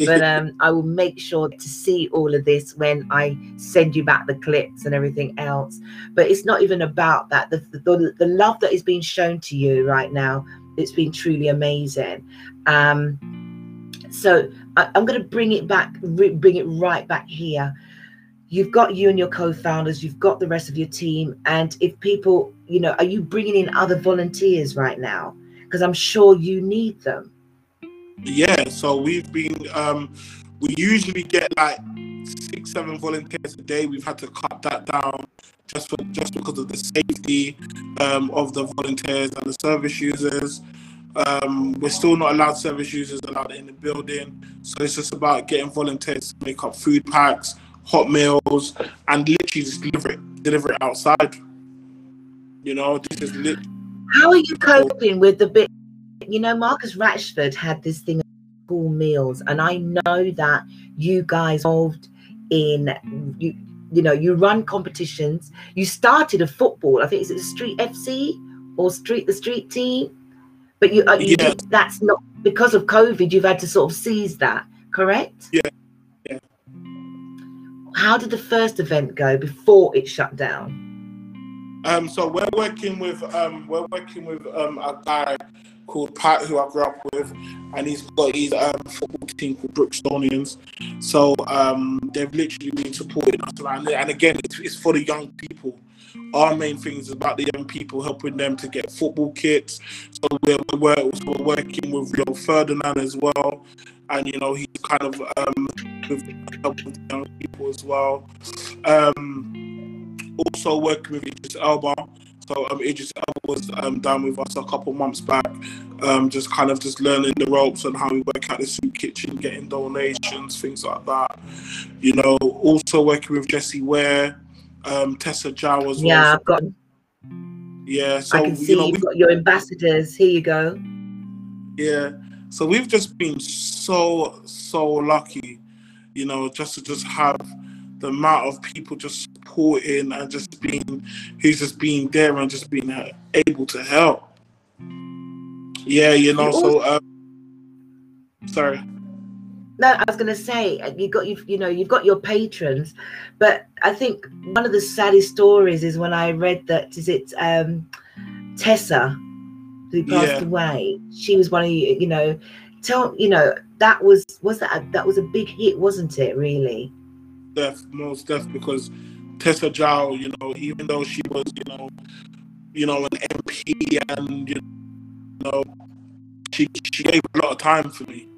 A: But um, I will make sure to see all of this when I send you back the clips and everything else. But it's not even about that. The, the, the love that is being shown to you right now, it's been truly amazing. Um, so I, I'm going to bring it back, bring it right back here you've got you and your co-founders you've got the rest of your team and if people you know are you bringing in other volunteers right now? Because i'm sure you need them.
B: Yeah so we've been um we usually get like six seven volunteers a day. We've had to cut that down just for just because of the safety um, of the volunteers and the service users. Um, we're still not allowed service users allowed in the building so it's just about getting volunteers to make up food packs hot meals, and literally just deliver it, deliver it outside. You know, this is lit.
A: How are you coping with the bit? You know, Marcus Rashford had this thing of school meals, and I know that you guys involved in you. You know, you run competitions. You started a football. I think it's a street FC or street the street team, but you, uh, you yeah. that's not because of COVID. You've had to sort of seize that, correct?
B: Yeah,
A: how did the first event go before it shut down?
B: Um, so we're working with um, we're working with um, a guy called Pat who I grew up with, and he's got his um, football team called Brookstonians. So um, they've literally been supporting us around there. And again, it's, it's for the young people. Our main thing is about the young people, helping them to get football kits. So we're, we're working with Rio Ferdinand as well, and you know he's kind of um, with young people as well. Um, also working with Idris Elba. So um, Idris Elba was um, down with us a couple months back, um, just kind of just learning the ropes and how we work at the soup kitchen, getting donations, things like that. You know, also working with Jessie Ware, um, Tessa Jowell as
A: yeah, well. Yeah, I've got.
B: Yeah, so
A: I can see you know, you've got your ambassadors. Here you go.
B: Yeah, so we've just been so so lucky, you know, just to just have the amount of people just supporting and just being who's just being there and just being able to help. Yeah, you know. So, um, sorry.
A: No, I was going to say uh, you got you you know you've got your patrons, but I think one of the saddest stories is when I read that is it um, Tessa who passed yeah. away. She was one of you, you know, tell you know, that was was that a, that was a big hit, wasn't it, really?
B: Def, most def because Tessa Jowell, you know, even though she was, you know, you know, an MP and you know, she she gave a lot of time for me.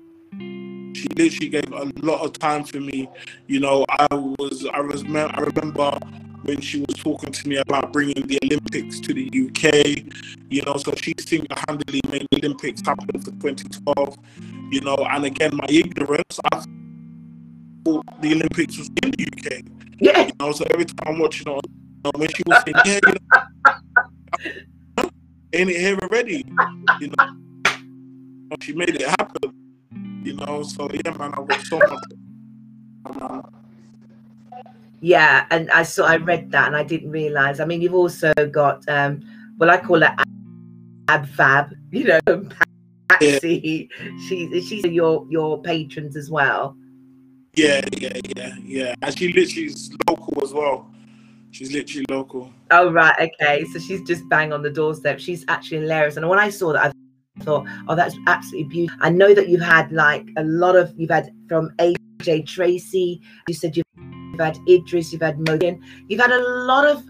B: She She literally gave a lot of time for me. You know, I was I was I remember when she was talking to me about bringing the Olympics to the UK. You know, so she single-handedly made the Olympics happen for 2012. You know, and again, my ignorance, I thought the Olympics was in the UK.
A: Yeah.
B: You know, so every time I'm watching on, you know, when she was saying, "Yeah, you know, ain't it here already?" You know, she made it happen. You know, so yeah, man, I was so much.
A: Yeah, and I saw I read that and I didn't realize. I mean, you've also got um well I call it Ab Fab, you know, Patsy. Yeah. She's she's your your patrons as well.
B: Yeah, yeah, yeah, yeah. And she literally is local as well. She's literally local.
A: Oh right, okay. So she's just bang on the doorstep. She's actually hilarious. And when I saw that, I thought, oh, that's absolutely beautiful. I know that you've had like a lot of you've had from AJ Tracey. You said you've you've had Idris, you've had Modin, you've had a lot of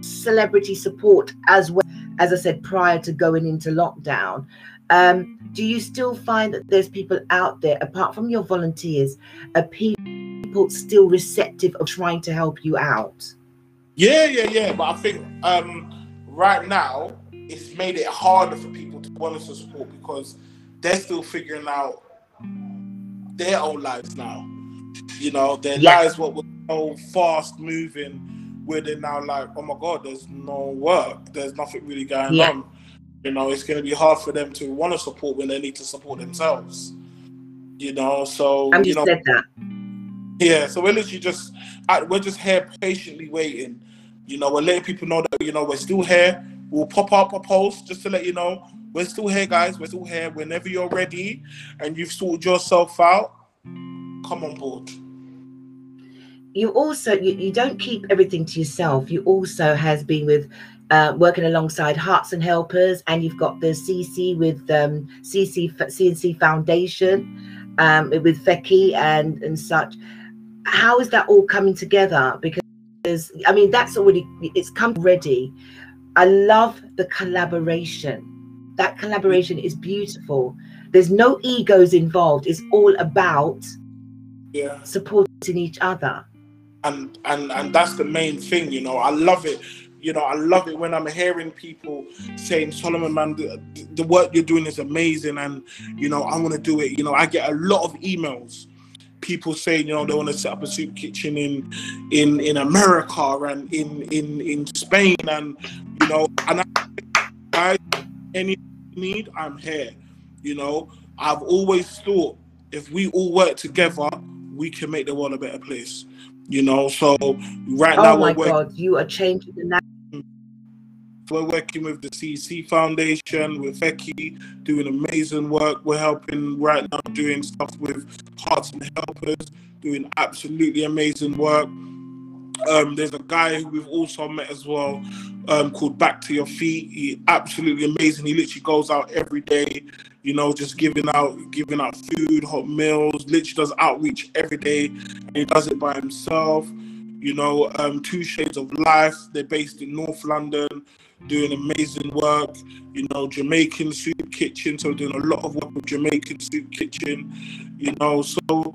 A: celebrity support as well, as I said, prior to going into lockdown. Um, do you still find that there's people out there, apart from your volunteers, are people still receptive of trying to help you out?
B: Yeah, yeah, yeah. But I think um, right now it's made it harder for people to want to support because they're still figuring out their own lives now. You know, their yeah. lives what were so fast moving where they're now like, oh my god, there's no work, there's nothing really going yeah. on. You know, it's gonna be hard for them to want to support when they need to support themselves. You know, so
A: I'm
B: you know,
A: said that.
B: Yeah, so we're literally just we're just here patiently waiting. You know, we're letting people know that you know we're still here. We'll pop up a post just to let you know we're still here, guys. We're still here. Whenever you're ready and you've sorted yourself out, come on board
A: you also you, you don't keep everything to yourself you also has been with uh, working alongside Hearts and Helpers, and you've got the CC with um, CC CNC Foundation um, with Feki and and such. How is that all coming together? Because I mean, that's already it's come ready. I love the collaboration. That collaboration is beautiful. There's no egos involved. It's all about
B: yeah.
A: supporting each other.
B: And and and that's the main thing you know. I love it. You know i love it when i'm hearing people saying solomon man the, the work you're doing is amazing and you know i want to do it. You know i get a lot of emails people saying you know they want to set up a soup kitchen in in in america and in in in spain and you know and i any need i'm here. You know i've always thought if we all work together we can make the world a better place you know, so right
A: oh
B: now,
A: my God, you are changing the narrative.
B: We're working with the CC Foundation, with Feki, doing amazing work. We're helping right now, doing stuff with Hearts and Helpers, doing absolutely amazing work. Um, there's a guy who we've also met as well um, called Back to Your Feet. He absolutely amazing. He literally goes out every day, you know, just giving out giving out food, hot meals. Literally does outreach every day, and he does it by himself. You know, um, Two Shades of Life. They're based in North London, doing amazing work. You know, Jamaican Soup Kitchen. So doing a lot of work with Jamaican Soup Kitchen. You know, so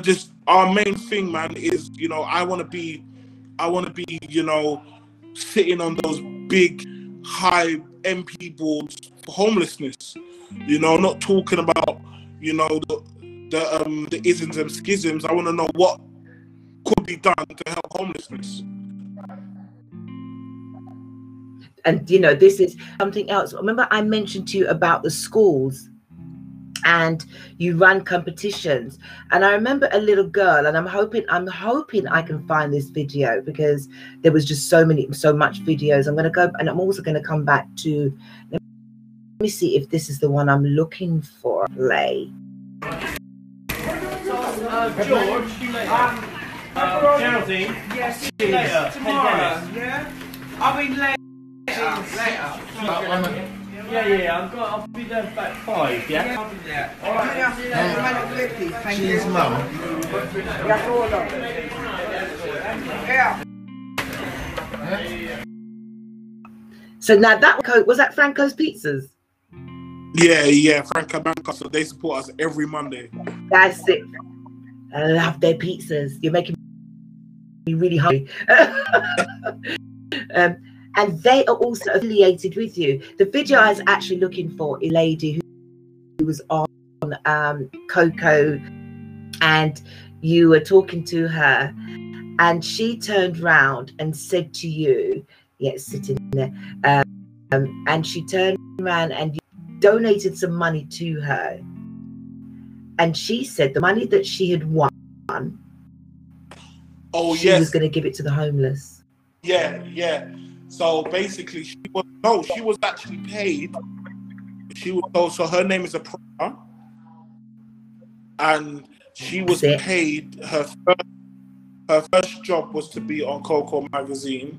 B: just our main thing, man. Is you know, I want to be, I want to be, you know sitting on those big, high MP boards for homelessness. You know, not talking about you know the the um the isms and schisms. I want to know what could be done to help homelessness.
A: And you know, this is something else. Remember, I mentioned to you about the schools and you run competitions and i remember a little girl and i'm hoping i'm hoping i can find this video because there was just so many so much videos i'm going to go and i'm also going to come back to me see if this is the one i'm looking for play uh, george um, uh, Geraldine, yes, later. tomorrow, yeah? I mean later, later. later. Yeah, yeah, I've got, I'll be there about five, yeah? Yeah, I'll be there. All right. Thank you. Yeah. So now that coat was that Franco's Pizzas?
B: Yeah, yeah, Franco Manca. So they support us every Monday.
A: That's it. I love their pizzas. You're making me really hungry. um, and they are also affiliated with you. The video I was actually looking for a lady who, was on um, Coco, and you were talking to her, and she turned round and said to you, "Yes, sitting there," um, and she turned around and donated some money to her, and she said the money that she had won,
B: Oh
A: she
B: yes,
A: was going to give it to the homeless.
B: yeah, yeah. So basically, she was no, she was actually paid. She was so, so her name is a prayer, and she was paid her first, her first job was to be on Coco magazine,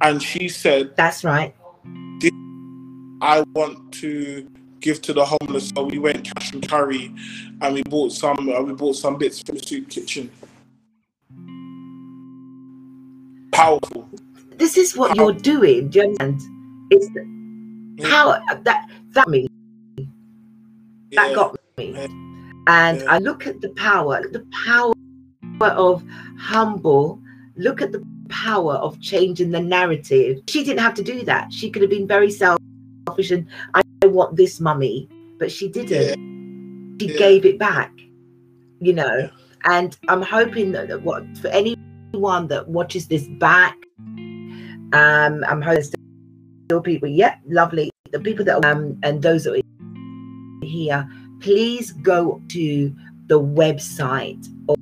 B: and she said,
A: That's right.
B: "I want to give to the homeless." So we went cash and carry, and we bought some. Uh, we bought some bits for the soup kitchen. Powerful.
A: This is what you're doing. Do you understand? It's the power that that me that
B: Yeah.
A: got me.
B: Yeah.
A: And
B: Yeah.
A: I look at the power, the power of humble. Look at the power of changing the narrative. She didn't have to do that. She could have been very selfish and I want this mummy, but she didn't. She
B: Yeah.
A: gave it back, you know. And I'm hoping that, what for anyone that watches this back, um, I'm hoping still people. Yeah, lovely. The people that um and those that are here, please go to the website or,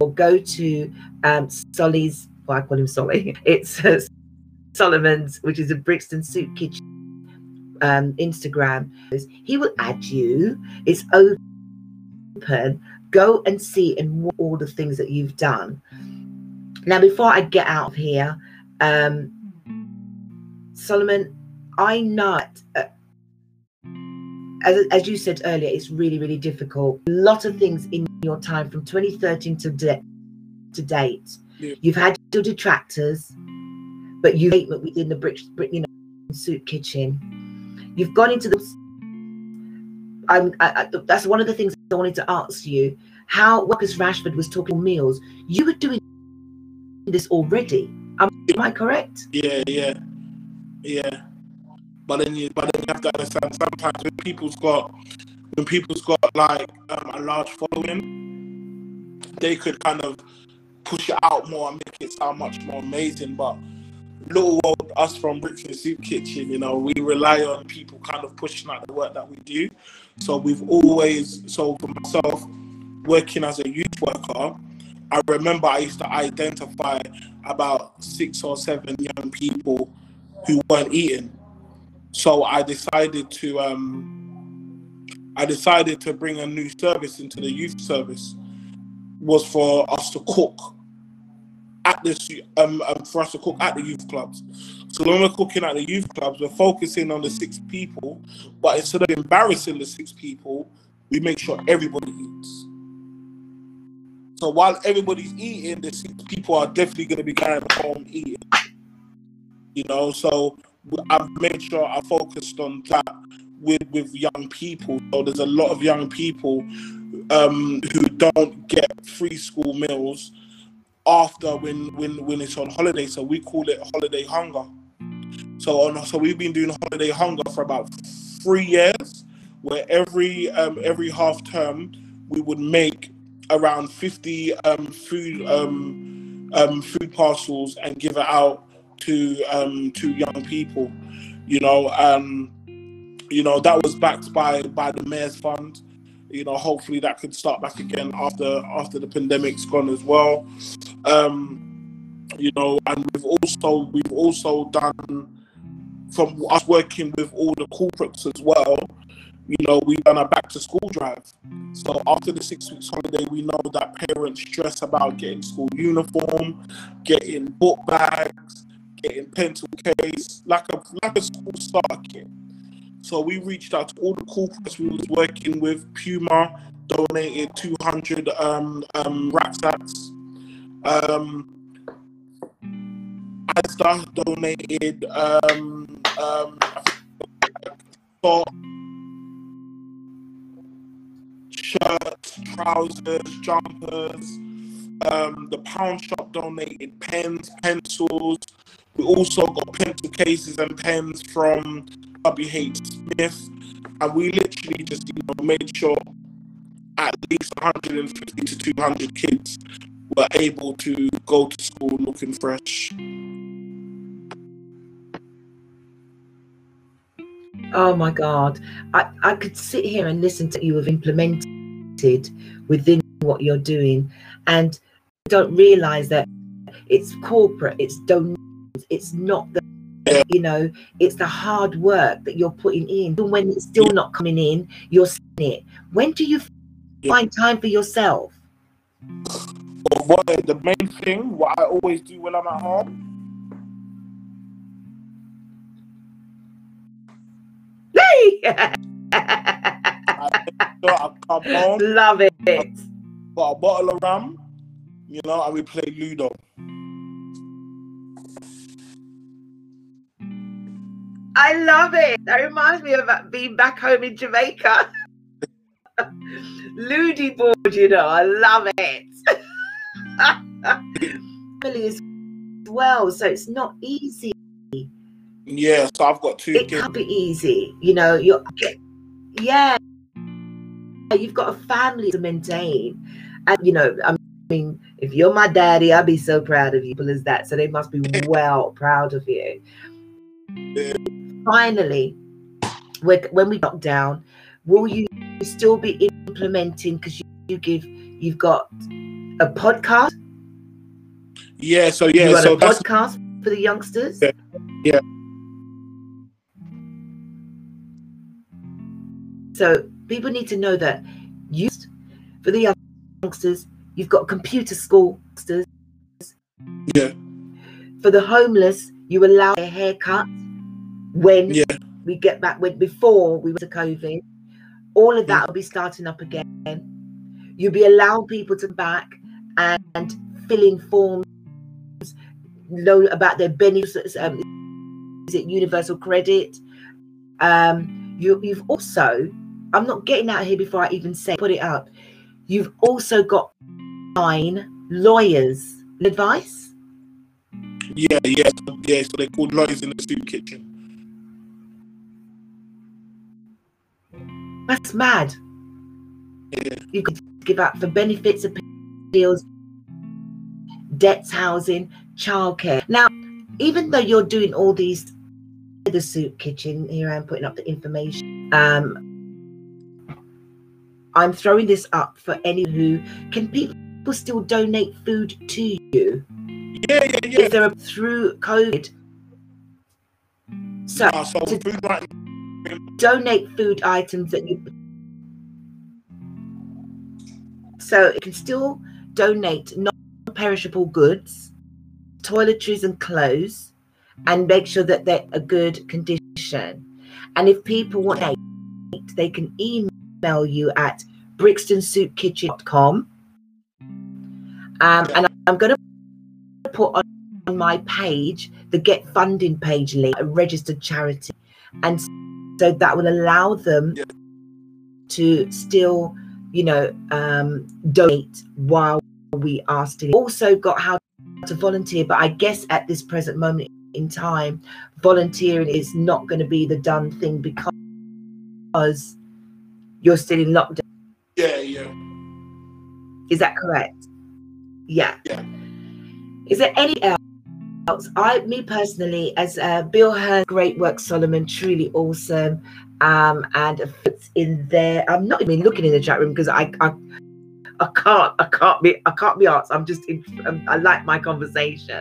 A: or go to um Solly's. Well, I call him Solly. It's uh, Solomon's, which is a Brixton Soup Kitchen um, Instagram. He will add you. It's open. Go and see and all the things that you've done. Now, before I get out of here, um, Solomon, I know uh, as, as you said earlier, it's really, really difficult. A lot of things in your time from 2013 to, de- to date.
B: Yeah.
A: You've had your detractors, but you've statement within the brick, you know, soup kitchen. You've gone into the. I'm. I, I, that's one of the things I wanted to ask you. How Marcus Rashford was talking meals. You were doing this already. Am, am I correct?
B: Yeah, yeah, yeah. But then you, but then you have to understand. Sometimes when people's got, when people's got like um, a large following, they could kind of push it out more and make it sound much more amazing. But little old us from Brixton Soup Kitchen, you know, we rely on people kind of pushing out the work that we do. So we've always, so for myself, working as a youth worker, I remember I used to identify about six or seven young people who weren't eating. So I decided to um, I decided to bring a new service into the youth service was for us to cook at this um, um for us to cook at the youth clubs. So when we're cooking at the youth clubs, we're focusing on the six people, but instead of embarrassing the six people, we make sure everybody eats. So while everybody's eating, the six people are definitely going to be going home eating. You know, so I've made sure I focused on that with with young people. So there's a lot of young people um, who don't get free school meals after when when when it's on holiday. So we call it holiday hunger. So on so we've been doing holiday hunger for about three years, where every um, every half term we would make around 50 um, food um, um, food parcels and give it out to um, to young people. You know, um, you know that was backed by by the mayor's fund. You know, hopefully that could start back again after after the pandemic's gone as well. Um, you know, and we've also we've also done from us working with all the corporates as well. You know, we've done a back to school drive. So after the six weeks holiday, we know that parents stress about getting school uniform, getting book bags, getting pencil case, like a like a school starter kit. So we reached out to all the corporates we was working with. Puma donated 200 um, um, rucksacks um, Asda donated um, um, for shirts, trousers, jumpers. Um, the pound shop donated pens, pencils. We also got pencil cases and pens from WH Smith, and we literally just you know made sure at least 150 to 200 kids were able to go to school looking fresh.
A: Oh my God. I, I could sit here and listen to you have implemented within what you're doing and don't realize that it's corporate, it's donations, it's not the you know, it's the hard work that you're putting in. Even when it's still not coming in, you're seeing it. When do you find time for yourself?
B: What the main thing, what I always do when I'm at home,
A: Hey!
B: I, sure I come home,
A: Love it.
B: got a bottle of rum, you know, and we play Ludo.
A: I love it. That reminds me of being back home in Jamaica. Ludi board, you know, I love it. Family as well, so it's not easy.
B: Yeah, so I've got two
A: It
B: kids.
A: can't be easy, you know. You're, yeah, you've got a family to maintain, and you know, I mean, if you're my daddy, I'd be so proud of you. People as that, so they must be well proud of you. Finally, when when we lock down, will you still be implementing? Because you, you give, you've got a podcast.
B: Yeah, so
A: you
B: yeah, so
A: a podcast for the youngsters.
B: Yeah. Yeah.
A: So people need to know that you, for the youngsters, you've got computer school.
B: yeah,
A: For the homeless, you allow a haircut when
B: yeah,
A: we get back. When before we went to COVID, all of that will be starting up again. You'll be allowing people to back and fill in forms, know about their benefits. Um, is it universal credit? Um, you, you've also, I'm not getting out here before I even say put it up. You've also got nine lawyers advice.
B: yeah, yeah, yeah. So they're called lawyers in the soup kitchen.
A: That's mad.
B: Yeah,
A: You could give out for benefits, appeals, debts, housing, childcare. Now, even though you're doing all these, the soup kitchen here, I'm putting up the information. Um, I'm throwing this up for any who can people still donate food to you?
B: yeah, yeah, yeah.
A: Is there a through COVID? So
B: so
A: to
B: food right
A: donate food items that you so it can still donate non-perishable goods toiletries and clothes and make sure that they're a good condition. And if people want to they can email you at brixtonsoupkitchen.com um, and i'm going to put on, on my page the get funding page link a registered charity. And so that will allow them to still you know um donate while we asked still also got how to volunteer but i guess at this present moment in time volunteering is not going to be the done thing because you're still in lockdown
B: Yeah, yeah.
A: is that correct yeah
B: Yeah.
A: is there any else I, me personally, as uh, Bill Hearn, great work, Solomon, truly awesome. Um, and it's in there. I'm not even looking in the chat room because I, I, I can't, I can't be, I can't be asked. I'm just, in, um, I like my conversation.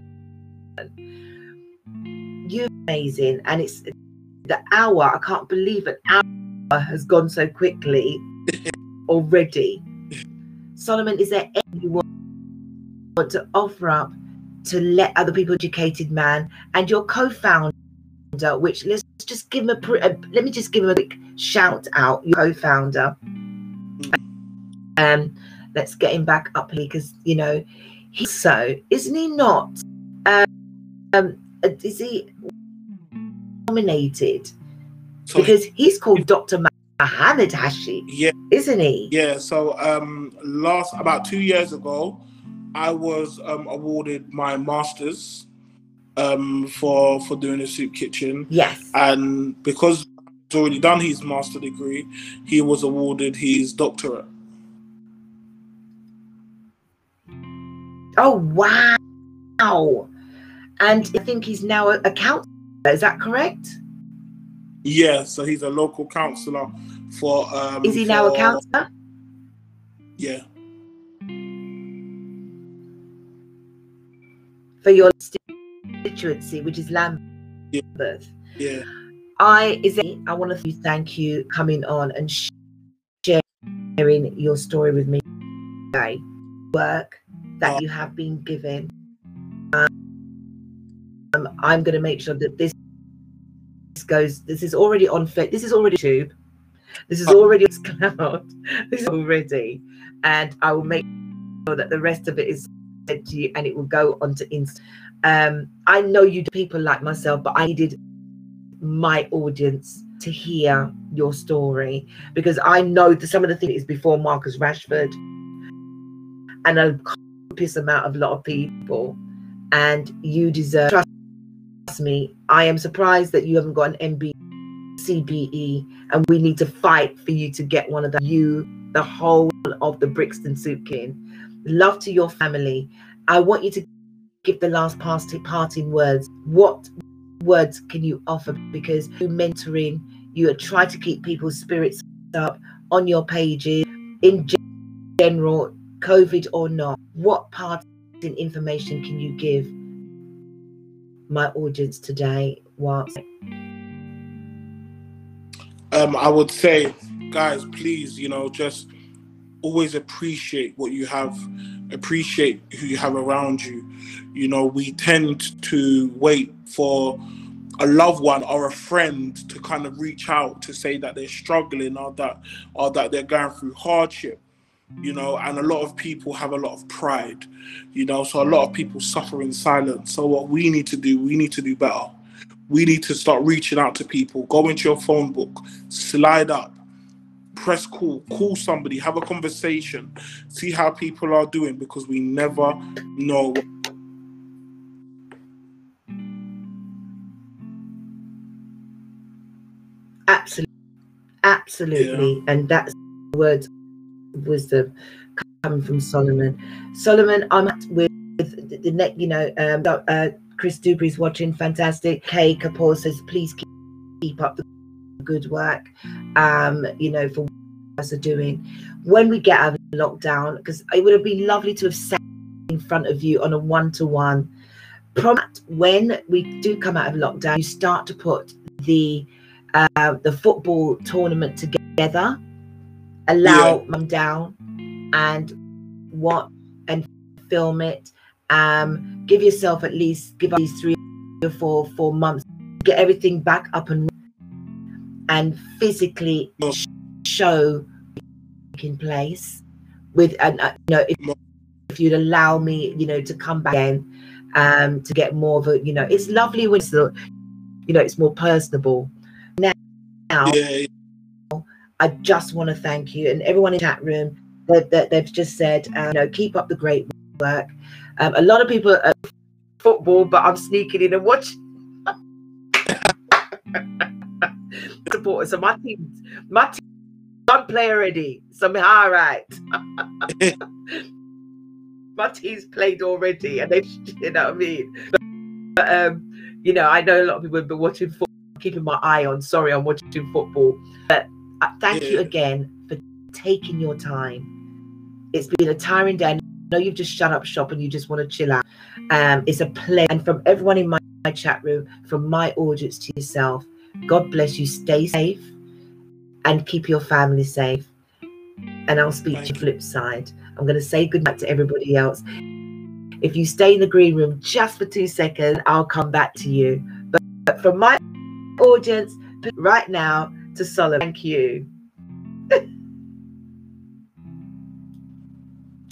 A: You're amazing, and it's the hour. I can't believe an hour has gone so quickly already. Solomon, is there anything you want, want to offer up to let other people educated man and your co-founder which let's just give him a, a let me just give him a quick shout out your co-founder um let's get him back up here because you know he's so isn't he not um um, is he nominated
B: So
A: because he's called dr Muhammad Hashi,
B: Yeah,
A: isn't he?
B: yeah. So um, last about two years ago, I was um, awarded my masters um, for for doing the soup kitchen,
A: Yes.
B: and because he's already done his master degree, he was awarded his doctorate.
A: Oh wow! And I think he's now a, a counselor. Is that correct?
B: Yeah, so he's a local councillor for. Um,
A: Is he now a councillor?
B: Yeah,
A: for your constituency, which is Lambeth.
B: yeah.
A: I is I want to thank you coming on and sharing your story with me today. Work that you have been given. Um, I'm going to make sure that this goes. This is already on. This is already tube. This is already on cloud. This is already, and I will make sure that the rest of it is said to you, and it will go onto Insta. Um, I know you do people like myself, but I needed my audience to hear your story because I know that some of the things before Marcus Rashford and a copious amount of a lot of people, and you deserve. Trust me, I am surprised that you haven't got an MB CBE, and we need to fight for you to get one of the you, the whole of the Brixton Soup King. Love to your family. I want you to give the last parting words. What words can you offer? Because you're mentoring, you try to keep people's spirits up on your pages in general, COVID or not. What parting information can you give my audience today? Whilst
B: um, I would say, guys, please, you know, just always appreciate what you have, appreciate who you have around you. You know, we tend to wait for a loved one or a friend to kind of reach out to say that they're struggling or that or that they're going through hardship. You know, and a lot of people have a lot of pride, you know, so a lot of people suffer in silence. So what we need to do, we need to do better we need to start reaching out to people. Go into your phone book, slide up, press call, call somebody, have a conversation, see how people are doing because we never know.
A: absolutely, absolutely, and that's the words wisdom coming from Solomon. Solomon, I'm at with the, the neck, you know, um, uh, Chris Dubry's watching, fantastic. Kay Kapoor says, please keep, keep up the good work, um, you know, for you are doing. When we get out of lockdown, because it would have been lovely to have sat in front of you on a one-to-one. Prom- when we do come out of lockdown, you start to put the uh, the football tournament together, allow mum down, and what and film it. Um, give yourself at least give up these three or four four months, get everything back up and and physically sh- show in place with and uh, you know if, if you'd allow me you know to come back again um to get more of a you know it's lovely when it's the, you know it's more personable. Now
B: Yeah,
A: I just want to thank you and everyone in the chat room that, that they've just said, uh, you know, keep up the great work. Um, a lot of people are football, but I'm sneaking in and watching. Supporters, so my team, my team, one play already. So I'm all right. my team's played already, and they, you know what I mean. But, but, um, you know, I know a lot of people have been watching football, keeping my eye on. Sorry, I'm watching football, but uh, thank you again for taking your time. It's been a tiring day. I know you've just shut up shop and you just want to chill out. Um, it's a pleasure. And from everyone in my, my chat room, from my audience to yourself, God bless you. Stay safe and keep your family safe. And I'll speak to
B: Thank
A: you
B: you.
A: flip side. I'm going to say goodnight to everybody else. If you stay in the green room just for two seconds, I'll come back to you. But, but from my audience right now to Solomon, thank you.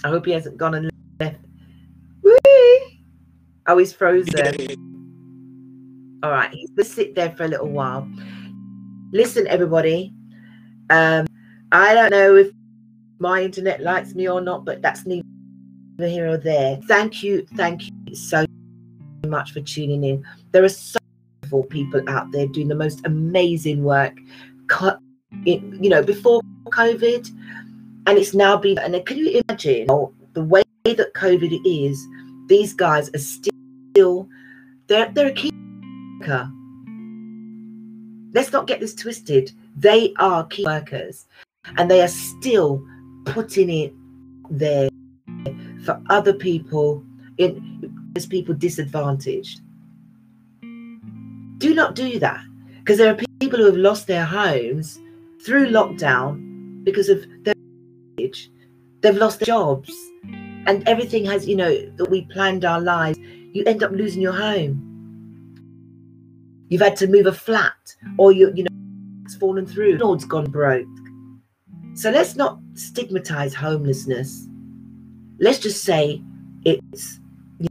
A: I hope he hasn't gone and left. Whee! Oh, he's frozen. All right, he's to sit there for a little while. Listen, everybody, Um, I don't know if my internet likes me or not, but that's neither here or there. Thank you, thank you so much for tuning in. There are so many people out there doing the most amazing work. You know, before COVID, and it's now been. And can you imagine the way that COVID is? These guys are still they're they're a key. Let's not get this twisted. They are key workers, and they are still putting it there for other people in as people disadvantaged. Do not do that because there are people who have lost their homes through lockdown because of their age. They've lost their jobs and everything has, you know, that we planned our lives. You end up losing your home. You've had to move a flat or you, you know, it's fallen through. Lord's gone broke. So let's not stigmatize homelessness. Let's just say it's, you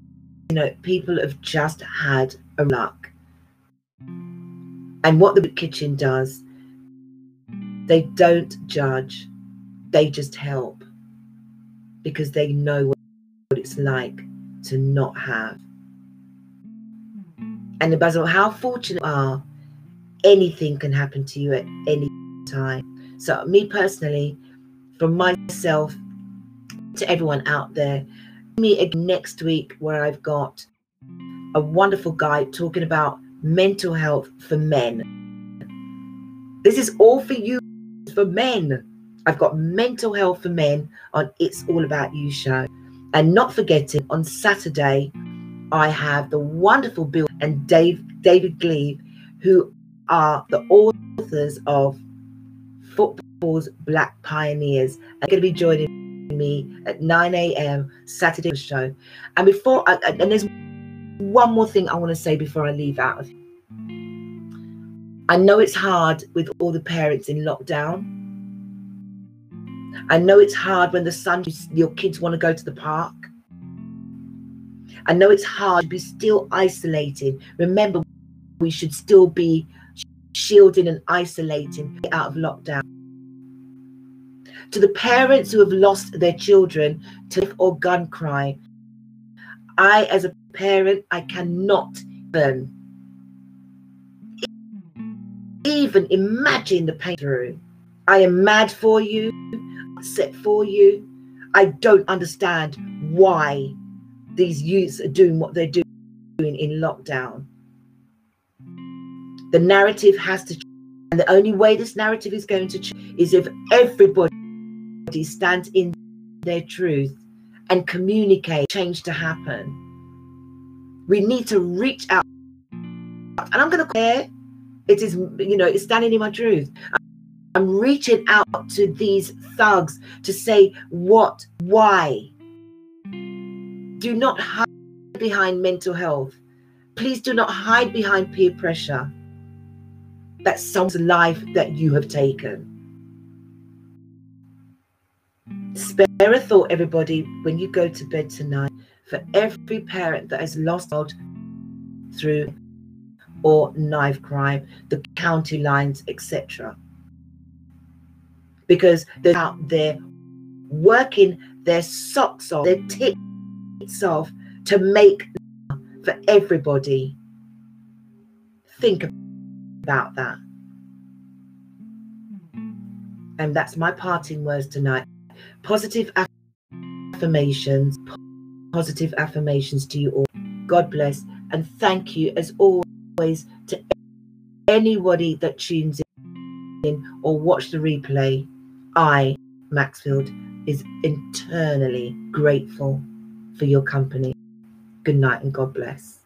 A: know, people have just had a luck. And what the kitchen does, they don't judge, they just help because they know what it's like to not have. And no matter how fortunate are, anything can happen to you at any time. So, me personally, from myself to everyone out there, me again next week where I've got a wonderful guy talking about mental health for men. This is all for you, for men. I've got mental health for men on It's All About You show. And not forgetting, on Saturday, I have the wonderful Bill and Dave, David Gleave, who are the authors of Football's Black Pioneers are going to be joining me at 9 a.m. Saturday show. And before, and there's one more thing I want to say before I leave out of. I know it's hard with all the parents in lockdown. I know it's hard when the sun, your kids want to go to the park. I know it's hard to be still isolated. Remember, we should still be shielding and isolating out of lockdown. To the parents who have lost their children to or gun crime, I, as a parent, I cannot even, even imagine the pain through. I am mad for you, upset for you. I don't understand why these youths are doing what they're doing in lockdown. The narrative has to change. And the only way this narrative is going to change is if everybody stands in their truth and communicate change to happen. We need to reach out. And I'm going to care. It is, you know, it's standing in my truth. I'm reaching out to these thugs to say what, why. Do not hide behind mental health. Please do not hide behind peer pressure that's someone's life that you have taken. Spare a thought, everybody, when you go to bed tonight, for every parent that has lost out through or knife crime, the county lines, etc. Because they're out there working their socks off, their tits off to make for everybody. Think about that. And that's my parting words tonight. Positive affirmations, positive affirmations to you all. God bless and thank you as always to anybody that tunes in or watch the replay. I, Maxfield, is internally grateful for your company. Good night and God bless.